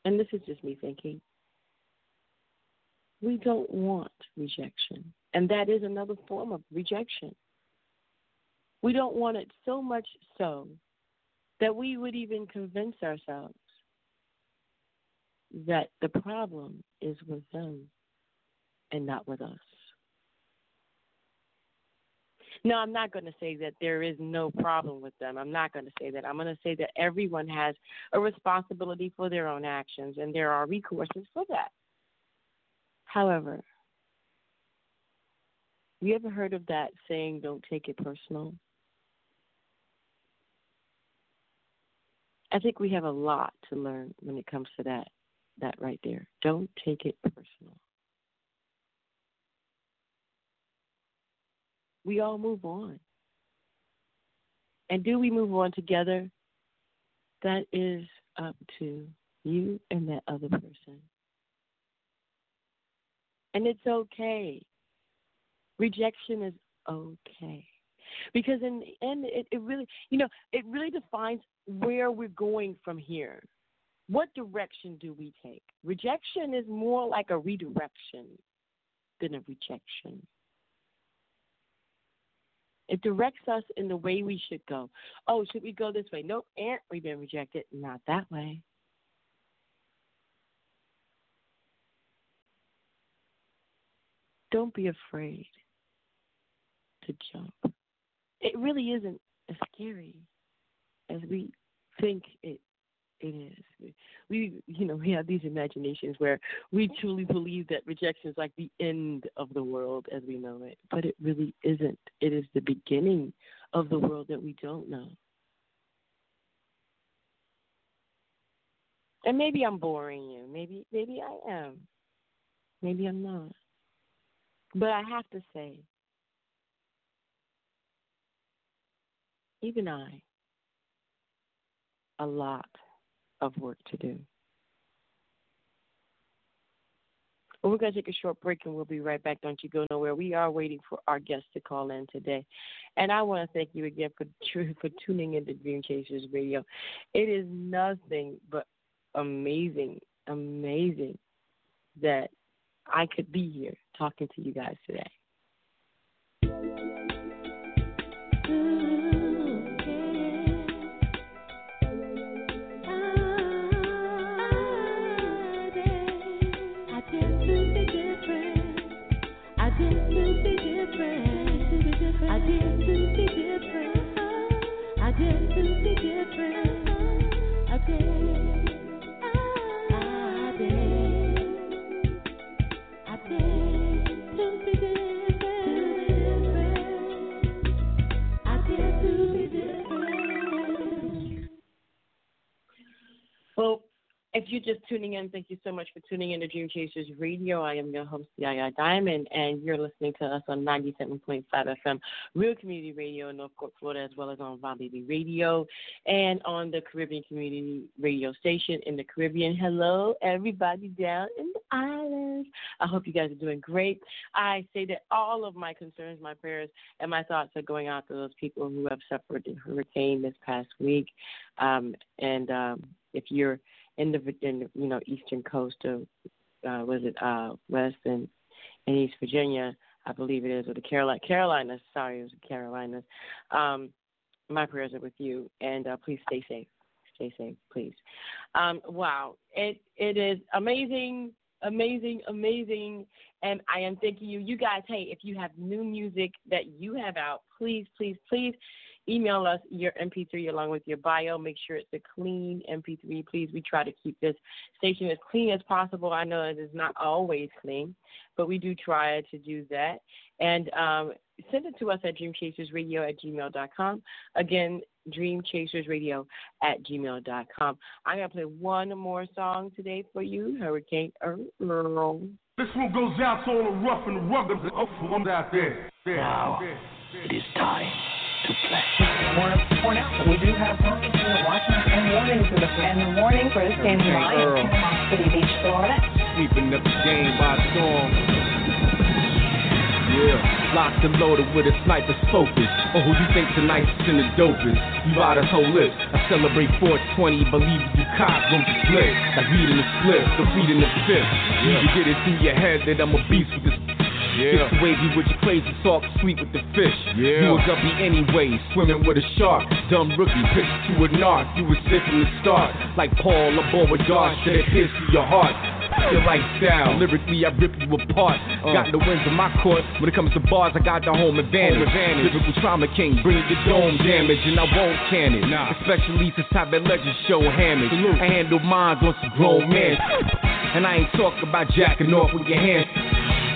and this is just me thinking, we don't want rejection. And that is another form of rejection. We don't want it so much so that we would even convince ourselves that the problem is with them and not with us. No, I'm not going to say that there is no problem with them. I'm not going to say that. I'm going to say that everyone has a responsibility for their own actions, and there are recourses for that. However, you ever heard of that saying, don't take it personal? I think we have a lot to learn when it comes to that, that right there. Don't take it personal. we all move on. And do we move on together? That is up to you and that other person. And it's okay. Rejection is okay. Because in the end, it, it really, you know, it really defines where we're going from here. What direction do we take? Rejection is more like a redirection than a rejection. It directs us in the way we should go. Oh, should we go this way? Nope, and we've been rejected. Not that way. Don't be afraid to jump. It really isn't as scary as we think it it is. We, you know, we have these imaginations where we truly believe that rejection is like the end of the world as we know it, but it really isn't. It is the beginning of the world that we don't know. And maybe I'm boring you. Maybe, maybe I am. Maybe I'm not. But I have to say, even I, a lot of work to do. Well, we're going to take a short break and we'll be right back. Don't you go nowhere. We are waiting for our guests to call in today. And I want to thank you again for, [LAUGHS] for tuning into Dream Chasers Radio. It is nothing but amazing, amazing that I could be here talking to you guys today. If you're just tuning in, thank you so much for tuning in to Dream Chasers Radio. I am your host, Yaya Diamond, and you're listening to us on 97.5 FM, Real Community Radio in North Port, Florida, as well as on Von Baby Radio and on the Caribbean Community Radio Station in the Caribbean. Hello, everybody down in the islands. I hope you guys are doing great. I say that all of my concerns, my prayers, and my thoughts are going out to those people who have suffered the hurricane this past week. Um, and um, if you're in the in you know eastern coast of uh, was it uh, West and, and East Virginia, I believe it is, or the Carolina Carolinas. Sorry, it was the Carolinas. Um, my prayers are with you, and uh, please stay safe. Stay safe, please. Um, wow, it it is amazing, amazing, amazing, and I am thanking you. You guys, hey, if you have new music that you have out, please, please, please email us your MP3 along with your bio. Make sure it's a clean MP3, please. We try to keep this station as clean as possible. I know it is not always clean, but we do try to do that. And um, send it to us at dreamchasersradio at gmail.com. Again, dreamchasersradio at gmail.com. I'm going to play one more song today for you, Hurricane Earl. This one goes out to all the rough and the rugged ones out there. there Wow. there, It is time point out we do have in the Washington and morning to the and the morning for the standing by in. City Beach, Florida. Sweeping up the game by storm. Yeah, locked and loaded with a sniper's focus. Oh, who you think tonight's in the dopest? You out his whole list. I celebrate 420, believe you cops gon' split. Like weed in the split, the feet in the fifth. You can get it through your head that I'm a beast with this. Yeah. It's wavy with your crazy talk, sweet with the fish. Yeah. You a guppy anyway, swimming with a shark. Dumb rookie, pitch to a narc. You was sick from the start. Like Paul, a ball with darts that it pierce through your heart. Your lifestyle, lyrically I rip you apart. Uh. Got the wins in my court. When it comes to bars, I got the home advantage. Home advantage. Lyrical trauma king, bring the dome damage, and I won't can it. Nah. Especially since I've been legend show hamage. I handle mines on some grown man. And I ain't talking about jacking off with your hands.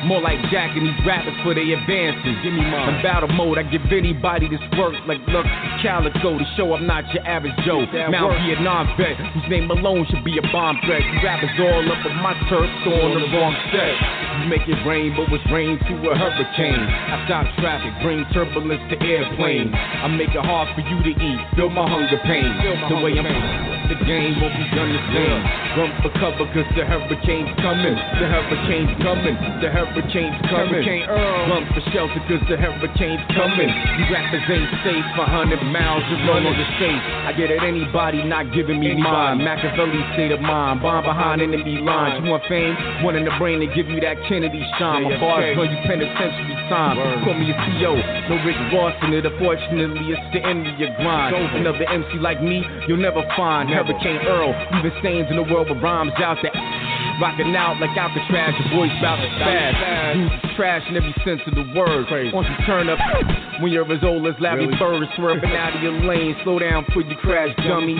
More like Jack and these rappers for their advances. Give me mine. In battle mode, I give anybody this work like look calico to show I'm not your average Joe. Mount work. Vietnam vet, whose name alone should be a bomb threat. You rappers all up on my turf, so on the wrong set. You make it rain, but what's rain to a hurricane? I stop traffic, bring turbulence to airplanes. I make it hard for you to eat, feel my hunger pain. My the way I'm hunger [LAUGHS] the game won't be done the same. Run for cover, cause the hurricane's coming. The hurricane's coming. The hurricane's coming. Hurricane Earl. Run for shelter, cause the hurricane's coming. You rappers ain't safe for 100 miles to run on the safe. I get at anybody not giving me mine. Machiavelli state of mind. Bomb behind enemy lines. You want fame? One in the brain to give you that Kennedy shine. My bars run you penitentiary time. Word. Call me a CO. No Rick Ross in it. Unfortunately, it's the end of your grind. Over. Another MC like me, you'll never find. Never. Hurricane Earl, leaving stains in the world with rhymes out there. Rocking out like Alcatraz, your boys bout to spaz. Dudes trash in every sense of the word. Crazy. Once you turn up, when you're as old as Larry Really? Bird, swerving out of your lane, slow down before you crash, dummy.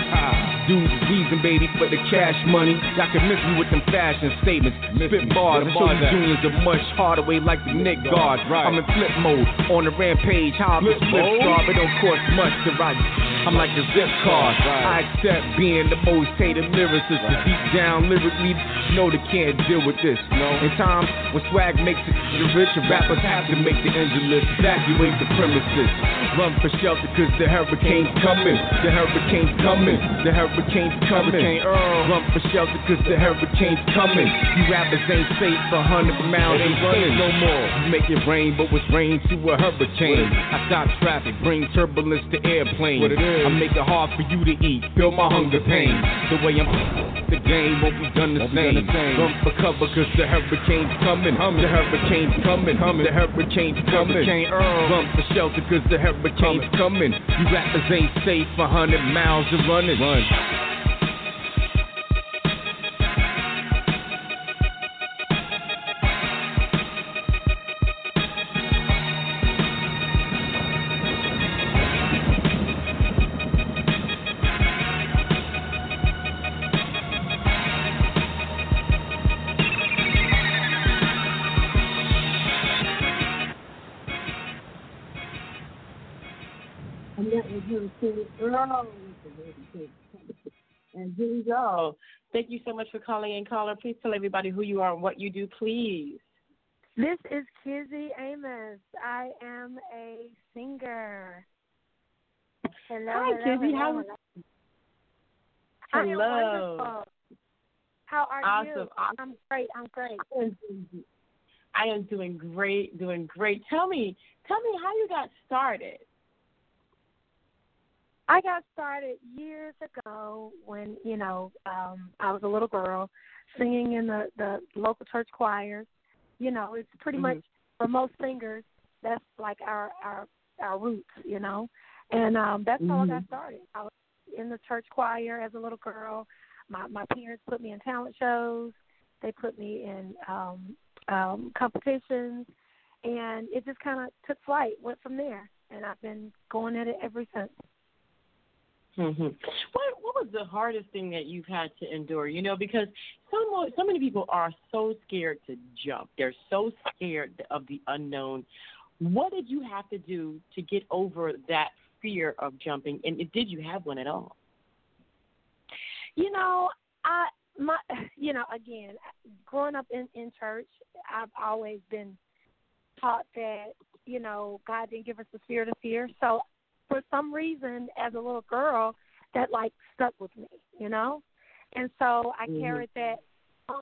Dudes is reason, baby, for the cash money. Y'all can miss me with them fashion statements. Spit bars, and show you juniors a much harder way like the Nick guards. Right. I'm in flip mode, on the rampage, how I'm Flip flip mode? star, but don't cost much to ride. I'm like a zip card. I accept being the most hated lyricist. Deep down lyrically, know they can't deal with this. No. In times when swag makes it the rich, rappers have to make the engine list. Evacuate the premises. Run for shelter cause the hurricane's coming. The hurricane's coming. The hurricane's coming. Hurricane Earl. Run for shelter cause the hurricane's coming. You rappers ain't safe for 100 miles ain't running no more. You make it rain, but what's rain to a hurricane? I stop traffic, bring turbulence to airplanes. What it is. I make it hard for you to eat, feel my hunger pain. The way I'm, [LAUGHS] the game won't be done the same. the same. Run for cover cause the hurricane's coming. The hurricane's coming. The hurricane's coming. Hurricane Earl. Run for shelter cause the hurricane's coming. You rappers ain't safe for 100 miles of running. Run. Go. Thank you so much for calling in, caller. Please tell everybody who you are and what you do, please. This is Kizzy Amos. I am a singer. Hello. Hi, hello, Kizzy. hello, How- hello. I am Hello. How are Awesome, you? awesome. I'm great. I'm great. I am doing great, doing great. Tell me, tell me how you got started. I got started years ago when you know um, I was a little girl singing in the the local church choirs. You know, it's pretty much for most singers that's like our our our roots. You know, and um, that's how I got Mhm. started. I was in the church choir as a little girl. My my parents put me in talent shows. They put me in um, um, competitions, and it just kind of took flight. Went from there. and I've been going at it ever since. Hmm What What was the hardest thing that you've had to endure? You know, because so so many people are so scared to jump. They're so scared of the unknown. What did you have to do to get over that fear of jumping? And did you have one at all? You know, I my [SIGHS] you know again, growing up in in church, I've always been taught that you know God didn't give us the spirit of fear. So for some reason, as a little girl, that like stuck with me, you know, and so I Mhm. carried that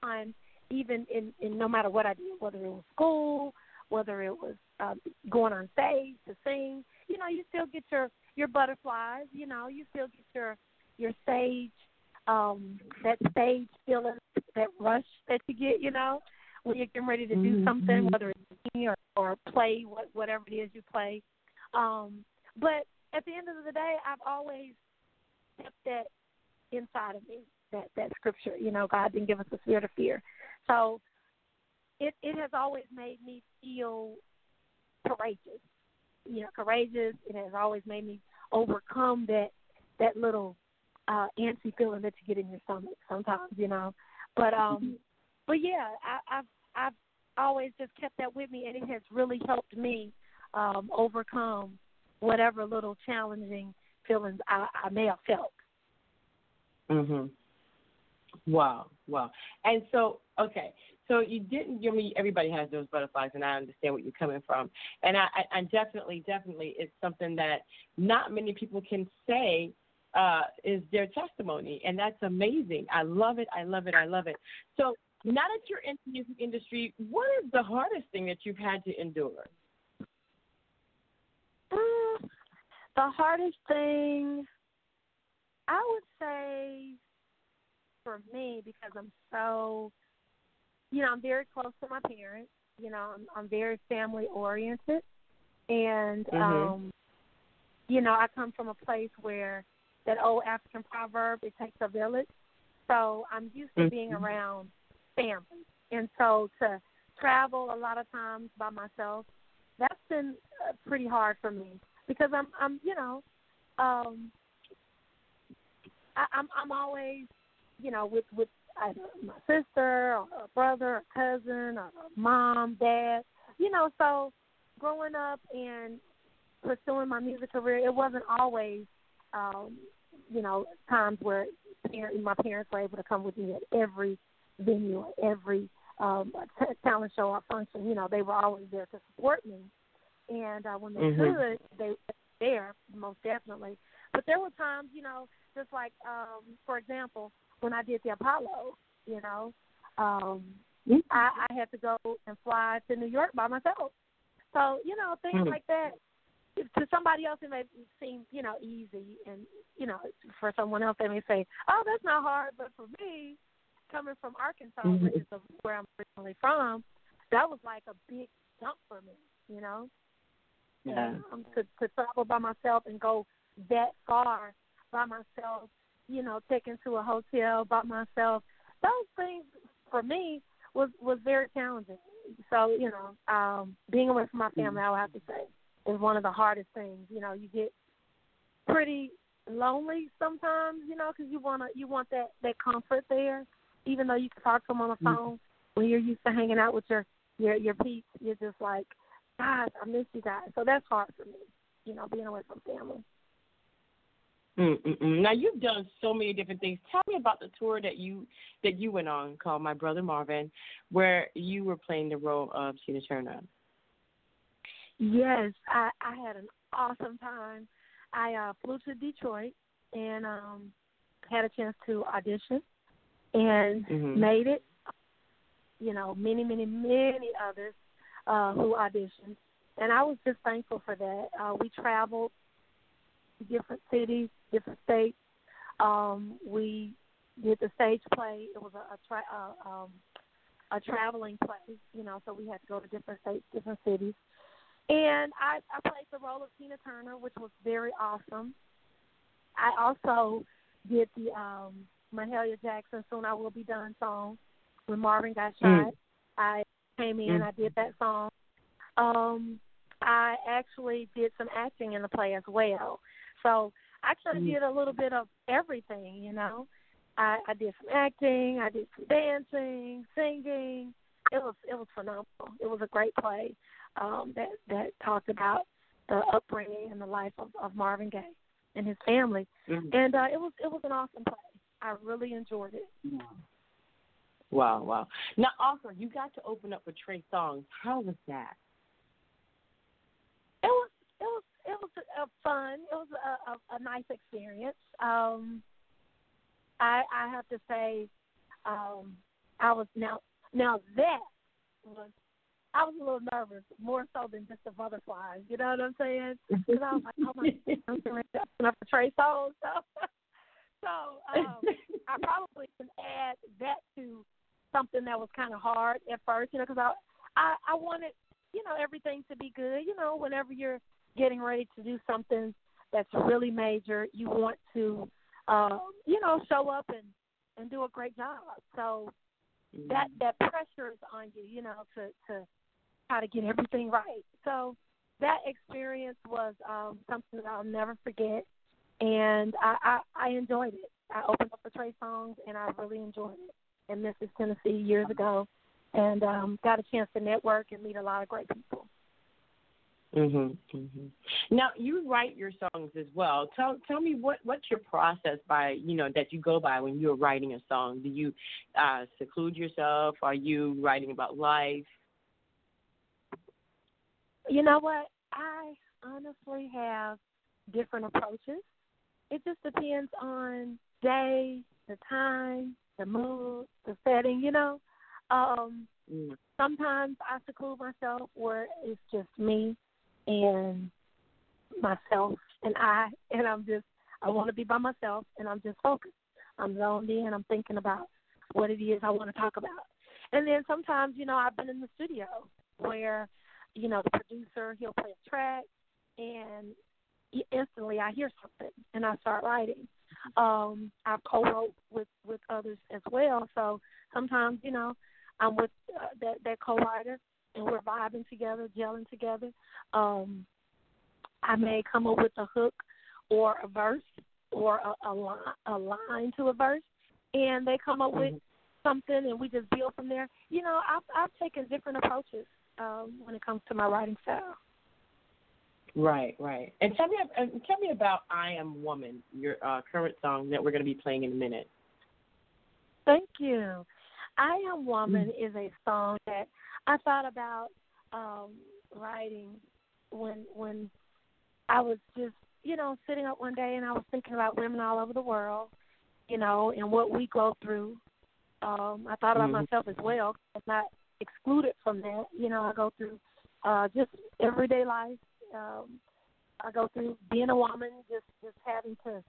on even in in no matter what I did, whether it was school, whether it was um, going on stage to sing. You know, you still get your your butterflies. You know, you still get your your stage um that stage feeling, that rush that you get. You know, when you're getting ready to do Mhm. something, whether it's sing or or play what whatever it is you play. Um, but at the end of the day, I've always kept that inside of me. That that scripture, you know, God didn't give us the spirit of fear. So it it has always made me feel courageous. You know, courageous. It has always made me overcome that that little uh antsy feeling that you get in your stomach sometimes, you know. But um but yeah, I, I've I've always just kept that with me and it has really helped me um overcome whatever little challenging feelings I, I may have felt. Mhm. Wow, wow. And so, okay, so you didn't. I mean, everybody has those butterflies, and I understand what you're coming from. And I, I, I definitely, definitely, it's something that not many people can say uh, is their testimony, and that's amazing. I love it. I love it. I love it. So now that you're in the music industry, what is the hardest thing that you've had to endure? Mm, the hardest thing I would say for me because I'm so you know, I'm very close to my parents. You know, I'm I'm very family oriented and Mhm. um you know, I come from a place where that old African proverb, it takes a village. So I'm used to being Mhm. around family. And so to travel a lot of times by myself, that's been uh, pretty hard for me because I'm I'm you know, um I, I'm I'm always, you know, with with either my sister or a brother, or cousin, or mom, dad, you know. So growing up and pursuing my music career, it wasn't always, um, you know, times where parent, my parents were able to come with me at every venue, every um, talent show or function. You know, they were always there to support me, and uh, when they Mhm. could, they were there most definitely. But there were times, you know, just like um, for example, when I did the Apollo, you know, um, I, I had to go and fly to New York by myself. So you know, things Mhm. like that. if- To somebody else, it may seem you know easy, and you know, for someone else, they may say, "Oh, that's not hard." But for me, coming from Arkansas, Mhm. which is where I'm originally from, that was like a big jump for me. You know, Yeah. um, to to travel by myself and go that far by myself, you know, taken to a hotel by myself. Those things for me was was very challenging. So you know, um, being away from my family, I would have to say, is one of the hardest things. You know, you get pretty lonely sometimes, you know, because you wanna you want that that comfort there, even though you can talk to them on the Mhm. phone. When you're used to hanging out with your your your peeps, you're just like, God, I miss you guys. So that's hard for me, you know, being away from family. Mm-mm-mm. Now you've done so many different things. Tell me about the tour that you that you went on called My Brother Marvin, where you were playing the role of Tina Turner. Yes, I, I had an awesome time. I uh, flew to Detroit and um, had a chance to audition and Mhm. made it. You know, many, many, many others uh, who auditioned, and I was just thankful for that. Uh, we traveled to different cities, different states. Um, we did the stage play. It was a, a tra- uh, um, a traveling play, you know, so we had to go to different states, different cities. And I, I played the role of Tina Turner, which was very awesome. I also did the um Mahalia Jackson Soon I Will Be Done song when Marvin got shot. Mm. I came in, Mm. I did that song. Um I actually did some acting in the play as well. So I kind of Mm. did a little bit of everything, you know. I, I did some acting, I did some dancing, singing. It was it was phenomenal. It was a great play um, that that talked about the upbringing and the life of, of Marvin Gaye and his family, Mhm. and uh, it was it was an awesome play. I really enjoyed it. Wow, wow. Now, also, you got to open up with Trey Songz. How was that? It was it was it was a, a fun. It was a, a, a nice experience. Um, I I have to say, um, I was now now that was I was a little nervous, more so than just the butterflies. You know what I'm saying? Because I was like, oh my, [LAUGHS] I'm going to open up for Trey Songz. So, [LAUGHS] so um, I probably can add that to something that was kind of hard at first. You know, because I, I I wanted you know everything to be good. You know, whenever you're getting ready to do something that's really major, you want to, uh, you know, show up and and do a great job. So that that pressure is on you, you know, to to try to get everything right. So that experience was um, something that I'll never forget, and I, I I enjoyed it. I opened up for Trey Songz, and I really enjoyed it in Memphis, Tennessee, years ago, and um, got a chance to network and meet a lot of great people. Mhm. Mhm. Now you write your songs as well. Tell tell me what what's your process by you know that you go by when you're writing a song. Do you uh, seclude yourself? Are you writing about life? You know what? I honestly have different approaches. It just depends on day, the time, the mood, the setting, you know. Um Mm. sometimes I seclude myself where it's just me and myself and I and I'm just I want to be by myself and I'm just focused. I'm zoned in, I'm thinking about what it is I want to talk about. And then sometimes, you know, I've been in the studio where, you know, the producer, he'll play a track and instantly I hear something and I start writing. Um, I've co-wrote with with others as well, so sometimes you know I'm with uh, that that co-writer and we're vibing together, gelling together. Um, I may come up with a hook or a verse or a, a line a line to a verse, and they come up with something and we just build from there. You know, I've I've taken different approaches um, when it comes to my writing style. Right, right. And tell me tell me about "I Am Woman," your uh, current song that we're going to be playing in a minute. Thank you. I Am Woman is a song that I thought about um writing when when I was just, you know, sitting up one day and I was thinking about women all over the world, you know, and what we go through. Um, I thought about Mhm. myself as well. I'm not excluded from that. You know, I go through uh just everyday life. Um I go through being a woman, just just having to,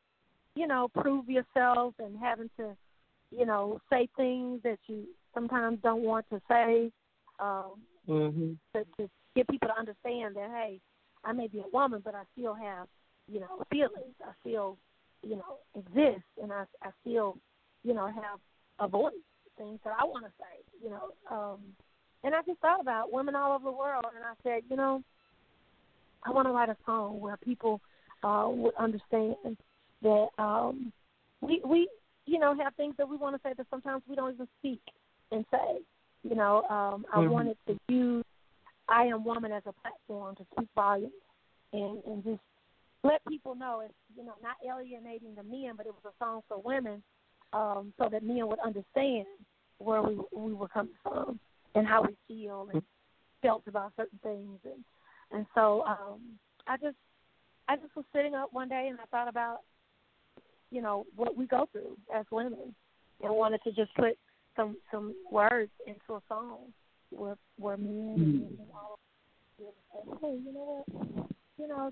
you know, prove yourself and having to you know, say things that you sometimes don't want to say, um, Mhm. to, to get people to understand that hey, I may be a woman, but I still have, you know, feelings. I still, you know, exist, and I I still, you know, have a voice. Things that I want to say, you know. Um, and I just thought about women all over the world, and I said, you know, I want to write a song where people uh, would understand that um, we we you know have things that we want to say that sometimes we don't even speak and say. You know, um, I Mhm. wanted to use I Am Woman as a platform to speak volumes and and just let people know it's you know not alienating the men, but it was a song for women, um, so that men would understand where we we were coming from and how we feel and felt about certain things and and so um I just I just was sitting up one day and I thought about you know what we go through as women and wanted to just put some some words into a song where where men and women all say, hey, you know what, you know,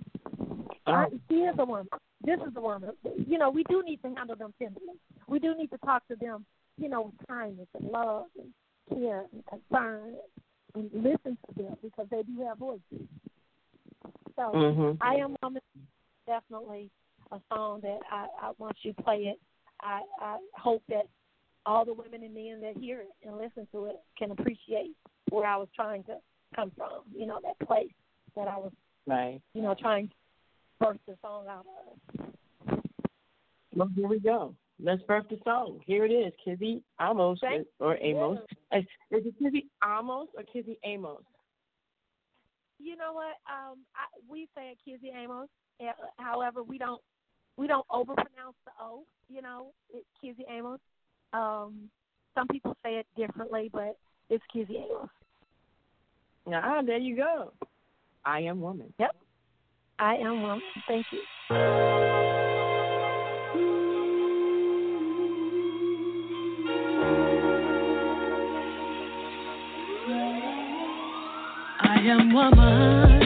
I, she is a woman. This is a woman. You know, we do need to handle them tenderly. We do need to talk to them, you know, with kindness and love and care and concern and listen to them because they do have voices. So Mhm. I am woman definitely a song that I, I once you play it, I, I hope that all the women and men that hear it and listen to it can appreciate where I was trying to come from, you know, that place that I was, Right. you know, trying to birth the song out of. Well, here we go. Let's birth the song. Here it is, Kizzy Amos Thank or. Amos. Is is it Kizzy Amos or Kizzy Amos? You know what? Um, I, we say it Kizzy Amos. Uh, However, we don't we don't overpronounce the O. You know, it's Kizzy Amos. Um, some people say it differently, but it's Kizzy Amos. Ah, there you go. I am woman. Yep. I am woman. Thank you. Am woman.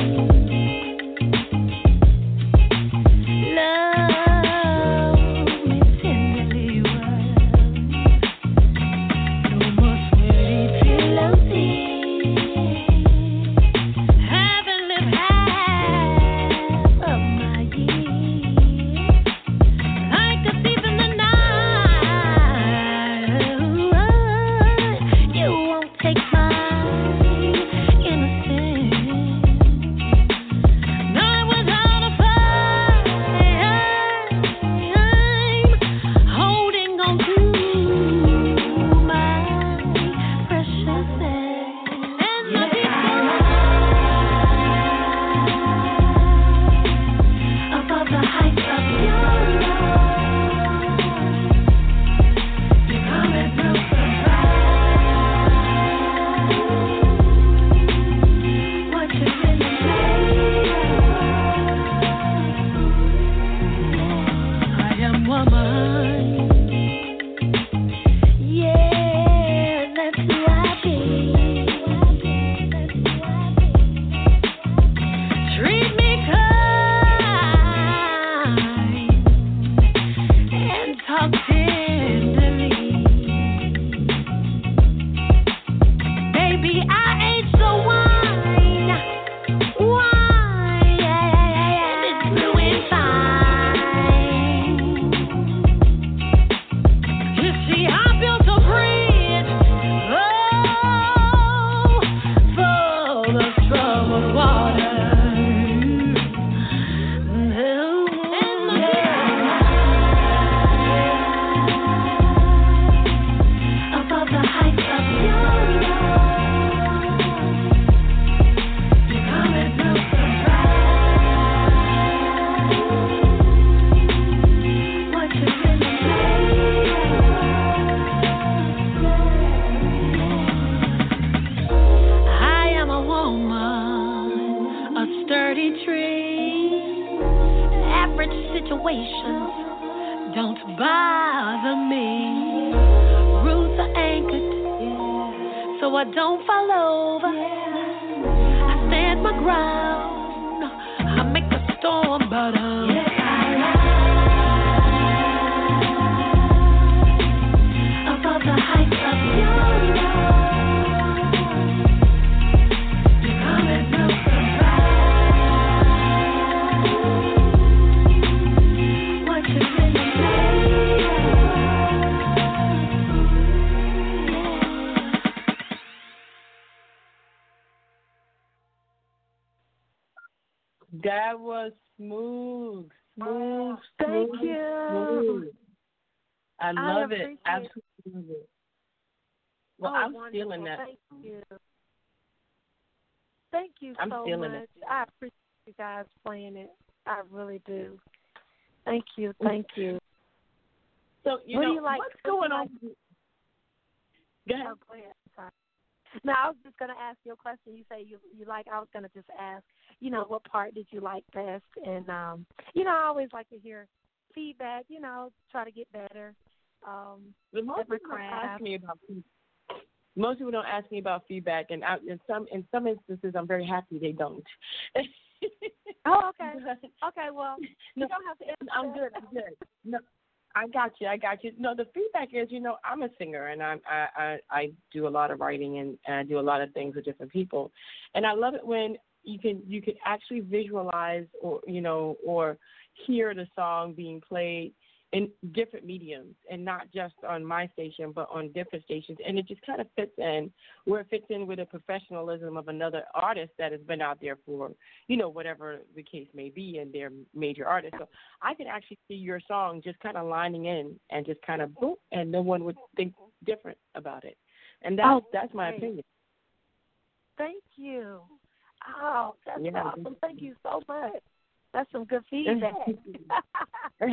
Smooth, smooth, oh, Thank smooth, you. smooth. I I love it. Absolutely love it. Well, Oh, I'm wonderful. feeling that. Thank you. Thank you I'm so feeling much. it. I appreciate you guys playing it. I really do. Thank you. Thank you. So you What know do you like? what's what do you going on? Go ahead. Oh, go ahead. No, I was just gonna ask you a question. You say you you like. I was gonna just ask. You know, what part did you like best? And um, you know, I always like to hear feedback. You know, try to get better. Um, But most people craft. ask me about feedback. Most people don't ask me about feedback, and I, in some in some instances, I'm very happy they don't. [LAUGHS] Oh, okay. Okay, well, you No, don't have to answer I'm good. I'm good. No, I got you. I got you. No, the feedback is, you know, I'm a singer, and I'm I I, I do a lot of writing, and, and I do a lot of things with different people, and I love it when you can you can actually visualize or you know or hear the song being played in different mediums and not just on my station but on different stations and it just kind of fits in where it fits in with the professionalism of another artist that has been out there for you know whatever the case may be and they're major artists so i can actually see your song just kind of lining in and just kind of boom and no one would think different about it and that's Oh, that's my opinion Thank you. Oh, that's Yeah. awesome. Thank you so much. That's some good feedback. [LAUGHS]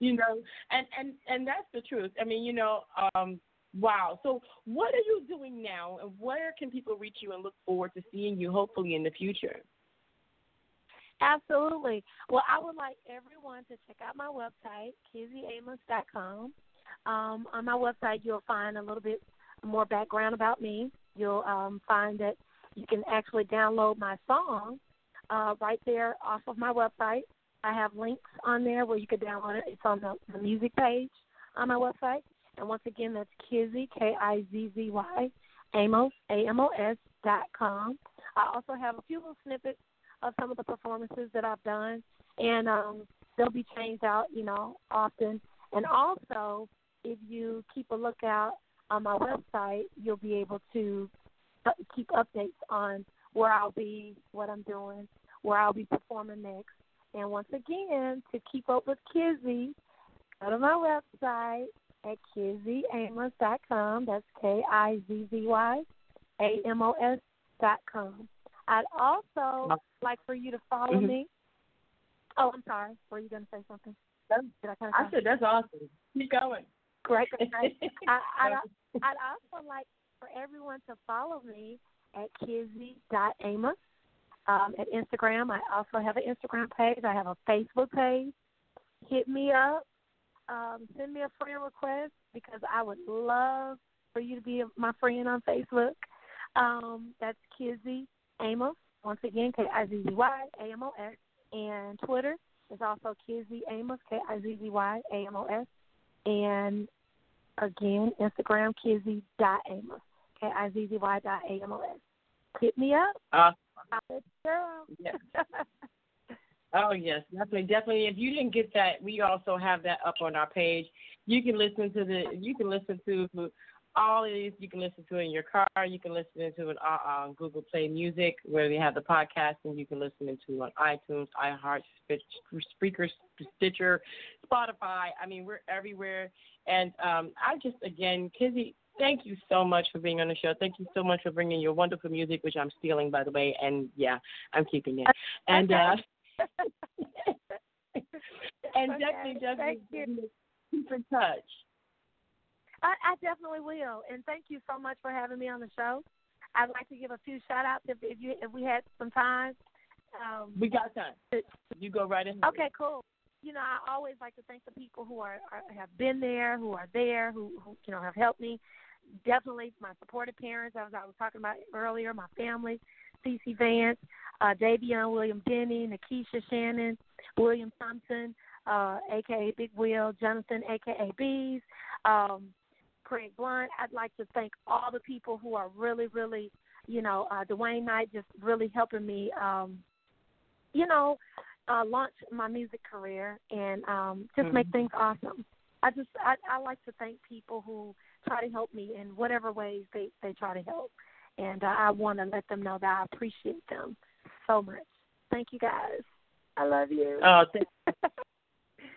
you know and and and that's the truth i mean you know um wow so what are you doing now and where can people reach you and look forward to seeing you hopefully in the future Absolutely. Well, I would like everyone to check out my website, kizzyamos.com. Um, on my website, you'll find a little bit more background about me. You'll um, find that you can actually download my song uh, right there off of my website. I have links on there where you can download it. It's on the, the music page on my website. And once again, that's Kizzy, K I Z Z Y, Amos, A M O S dot com. I also have a few little snippets of some of the performances that I've done, and um, they'll be changed out, you know, often. And also, if you keep a lookout on my website, you'll be able to uh, keep updates on where I'll be, what I'm doing, where I'll be performing next. And once again, to keep up with Kizzy, go to my website at kizzyamos.com. That's K I Z Z Y A M O S dot com. I'd also like for you to follow Mhm. me. Oh, I'm sorry. Were you going to say something? Did I kind i said that's awesome keep going Great. great. [LAUGHS] I, I'd, I'd also like for everyone to follow me at kizzy.amos um, at Instagram. I also have an Instagram page. I have a Facebook page. Hit me up. Um, send me a friend request because I would love for you to be my friend on Facebook. Um, that's Kizzy Amos. Once again, K I Z Z Y A M O S. And Twitter is also Kizzy Amos, K I Z Z Y A M O S. And again, Instagram Kizzy dot Amos, K I Z Z Y dot A M O S. Hit me up. uh, Yes. [LAUGHS] Oh yes, definitely, definitely. If you didn't get that, we also have that up on our page. You can listen to the. You can listen to all of these. You can listen to it in your car. You can listen to it on, on Google Play Music, where we have the podcast, and you can listen to it on iTunes, iHeart, Spreaker, Stitcher, Spotify. I mean, we're everywhere. And um, I just, again, Kizzy, thank you so much for being on the show. Thank you so much for bringing your wonderful music, which I'm stealing, by the way. And yeah, I'm keeping it. And uh, [LAUGHS] and Okay, definitely, definitely keep in touch. I, I definitely will, and thank you so much for having me on the show. I'd like to give a few shout outs if, if you if we had some time. Um, We got time. You go right in. Okay, cool. You know, I always like to thank the people who are, are have been there, who are there, who, who you know have helped me. Definitely my supportive parents, as I was talking about earlier, my family, Cece Vance, uh, Davion William Denny, Nakisha Shannon, William Thompson, uh, aka Big Will, Jonathan, aka Bees, um, Craig Blunt. I'd like to thank all the people who are really, really, you know, uh, Dwayne Knight just really helping me, um, you know, uh, launch my music career and um, just make Mhm. things awesome. I just I, I like to thank people who try to help me in whatever ways they they try to help, and uh, I want to let them know that I appreciate them so much. Thank you guys. I love you. Oh, th- [LAUGHS]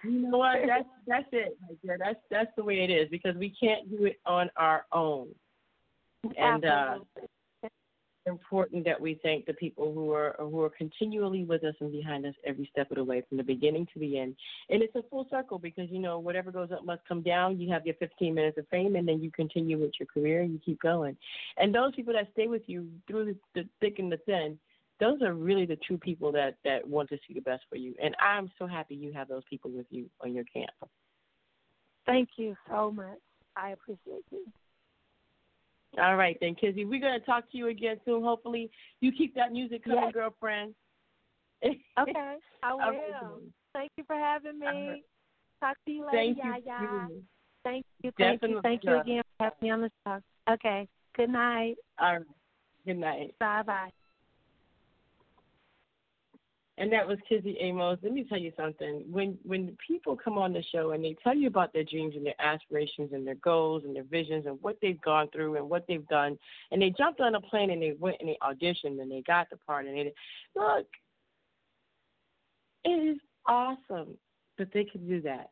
you know what? That's that's it right there. That's that's the way it is because we can't do it on our own. And uh, Absolutely. Important that we thank the people who are who are continually with us and behind us every step of the way from the beginning to the end. And it's a full circle because you know whatever goes up must come down. You have your 15 minutes of fame, and then you continue with your career. You keep going, and those people that stay with you through the, the thick and the thin. Those are really the true people that that want to see the best for you, and I'm so happy you have those people with you on your camp. Thank you so much. I appreciate you. All right, then, Kizzy. We're going to talk to you again soon. Hopefully, you keep that music coming, Yes. girlfriend. [LAUGHS] Okay, I will. Then. Thank you for having me. Right. Talk to you later, Thank you. Yaya. Thank you, thank Definitely, you, thank you again for having me on the show. Okay, good night. All right. Good night. Bye bye. And that was Kizzy Amos. Let me tell you something. When when people come on the show and they tell you about their dreams and their aspirations and their goals and their visions and what they've gone through and what they've done, and they jumped on a plane and they went and they auditioned and they got the part and they look, it is awesome that they can do that.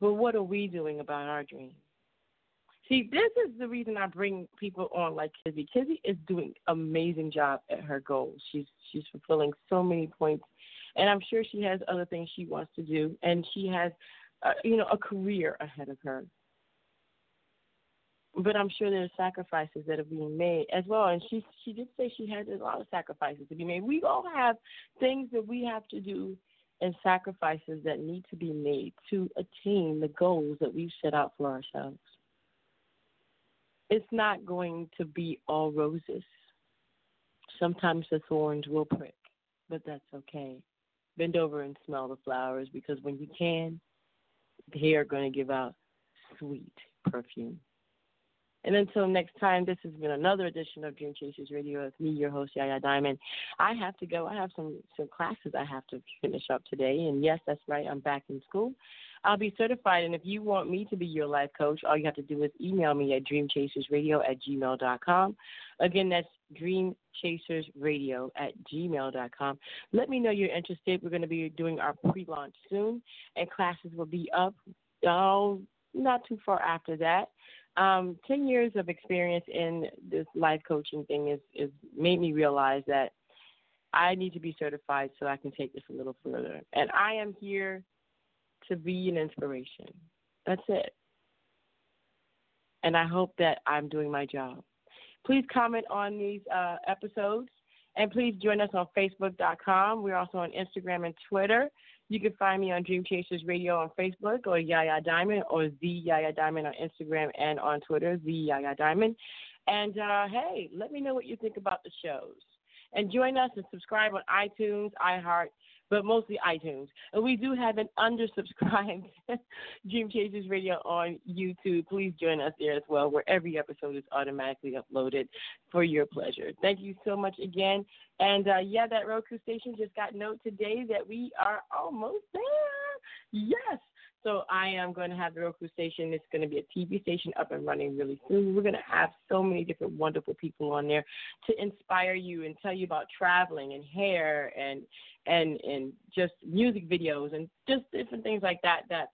But what are we doing about our dreams? See, this is the reason I bring people on like Kizzy. Kizzy is doing amazing job at her goals. She's she's fulfilling so many points, and I'm sure she has other things she wants to do, and she has, uh, you know, a career ahead of her. But I'm sure there are sacrifices that are being made as well. And she she did say she has a lot of sacrifices to be made. We all have things that we have to do and sacrifices that need to be made to attain the goals that we've set out for ourselves it's not going to be all roses. Sometimes the thorns will prick, but that's okay. Bend over and smell the flowers because when you can, they are going to give out sweet perfume. And until next time, this has been another edition of Dream Chasers Radio with me, your host, Yaya Diamond. I have to go. I have some, some classes I have to finish up today. And yes, that's right, I'm back in school. I'll be certified. And if you want me to be your life coach, all you have to do is email me at dreamchasersradio at gmail.com. Again, that's dreamchasersradio at gmail.com. Let me know you're interested. We're going to be doing our pre launch soon, and classes will be up oh, not too far after that. Um, 10 years of experience in this life coaching thing is, is made me realize that I need to be certified so I can take this a little further. And I am here to be an inspiration. That's it. And I hope that I'm doing my job. Please comment on these uh, episodes and please join us on Facebook.com. We're also on Instagram and Twitter. You can find me on Dream Chasers Radio on Facebook or Yaya Diamond or The Yaya Diamond on Instagram and on Twitter, The Yaya Diamond. And uh, hey, let me know what you think about the shows. And join us and subscribe on iTunes, iHeart, but mostly iTunes. And we do have an undersubscribed [LAUGHS] Dream Chasers Radio on YouTube. Please join us there as well, where every episode is automatically uploaded for your pleasure. Thank you so much again. And uh, yeah, that Roku station just got note today that we are almost there. Yes. So I am going to have the Roku station. It's going to be a TV station up and running really soon. We're going to have so many different wonderful people on there to inspire you and tell you about traveling and hair and and and just music videos and just different things like that. That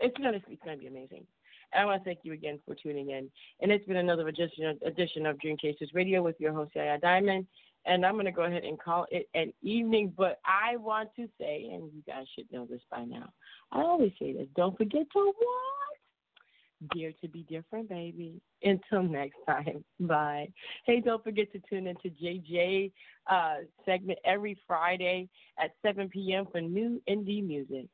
it's going to it's going to be amazing. And I want to thank you again for tuning in. And it's been another edition, edition of Dream Chasers Radio with your host, Yaya Diamond. And I'm going to go ahead and call it an evening. But I want to say, and you guys should know this by now, I always say this don't forget to what? Dare to be different, baby. Until next time. [LAUGHS] Bye. Hey, don't forget to tune into JJ uh, segment every Friday at 7 p.m. for new indie music.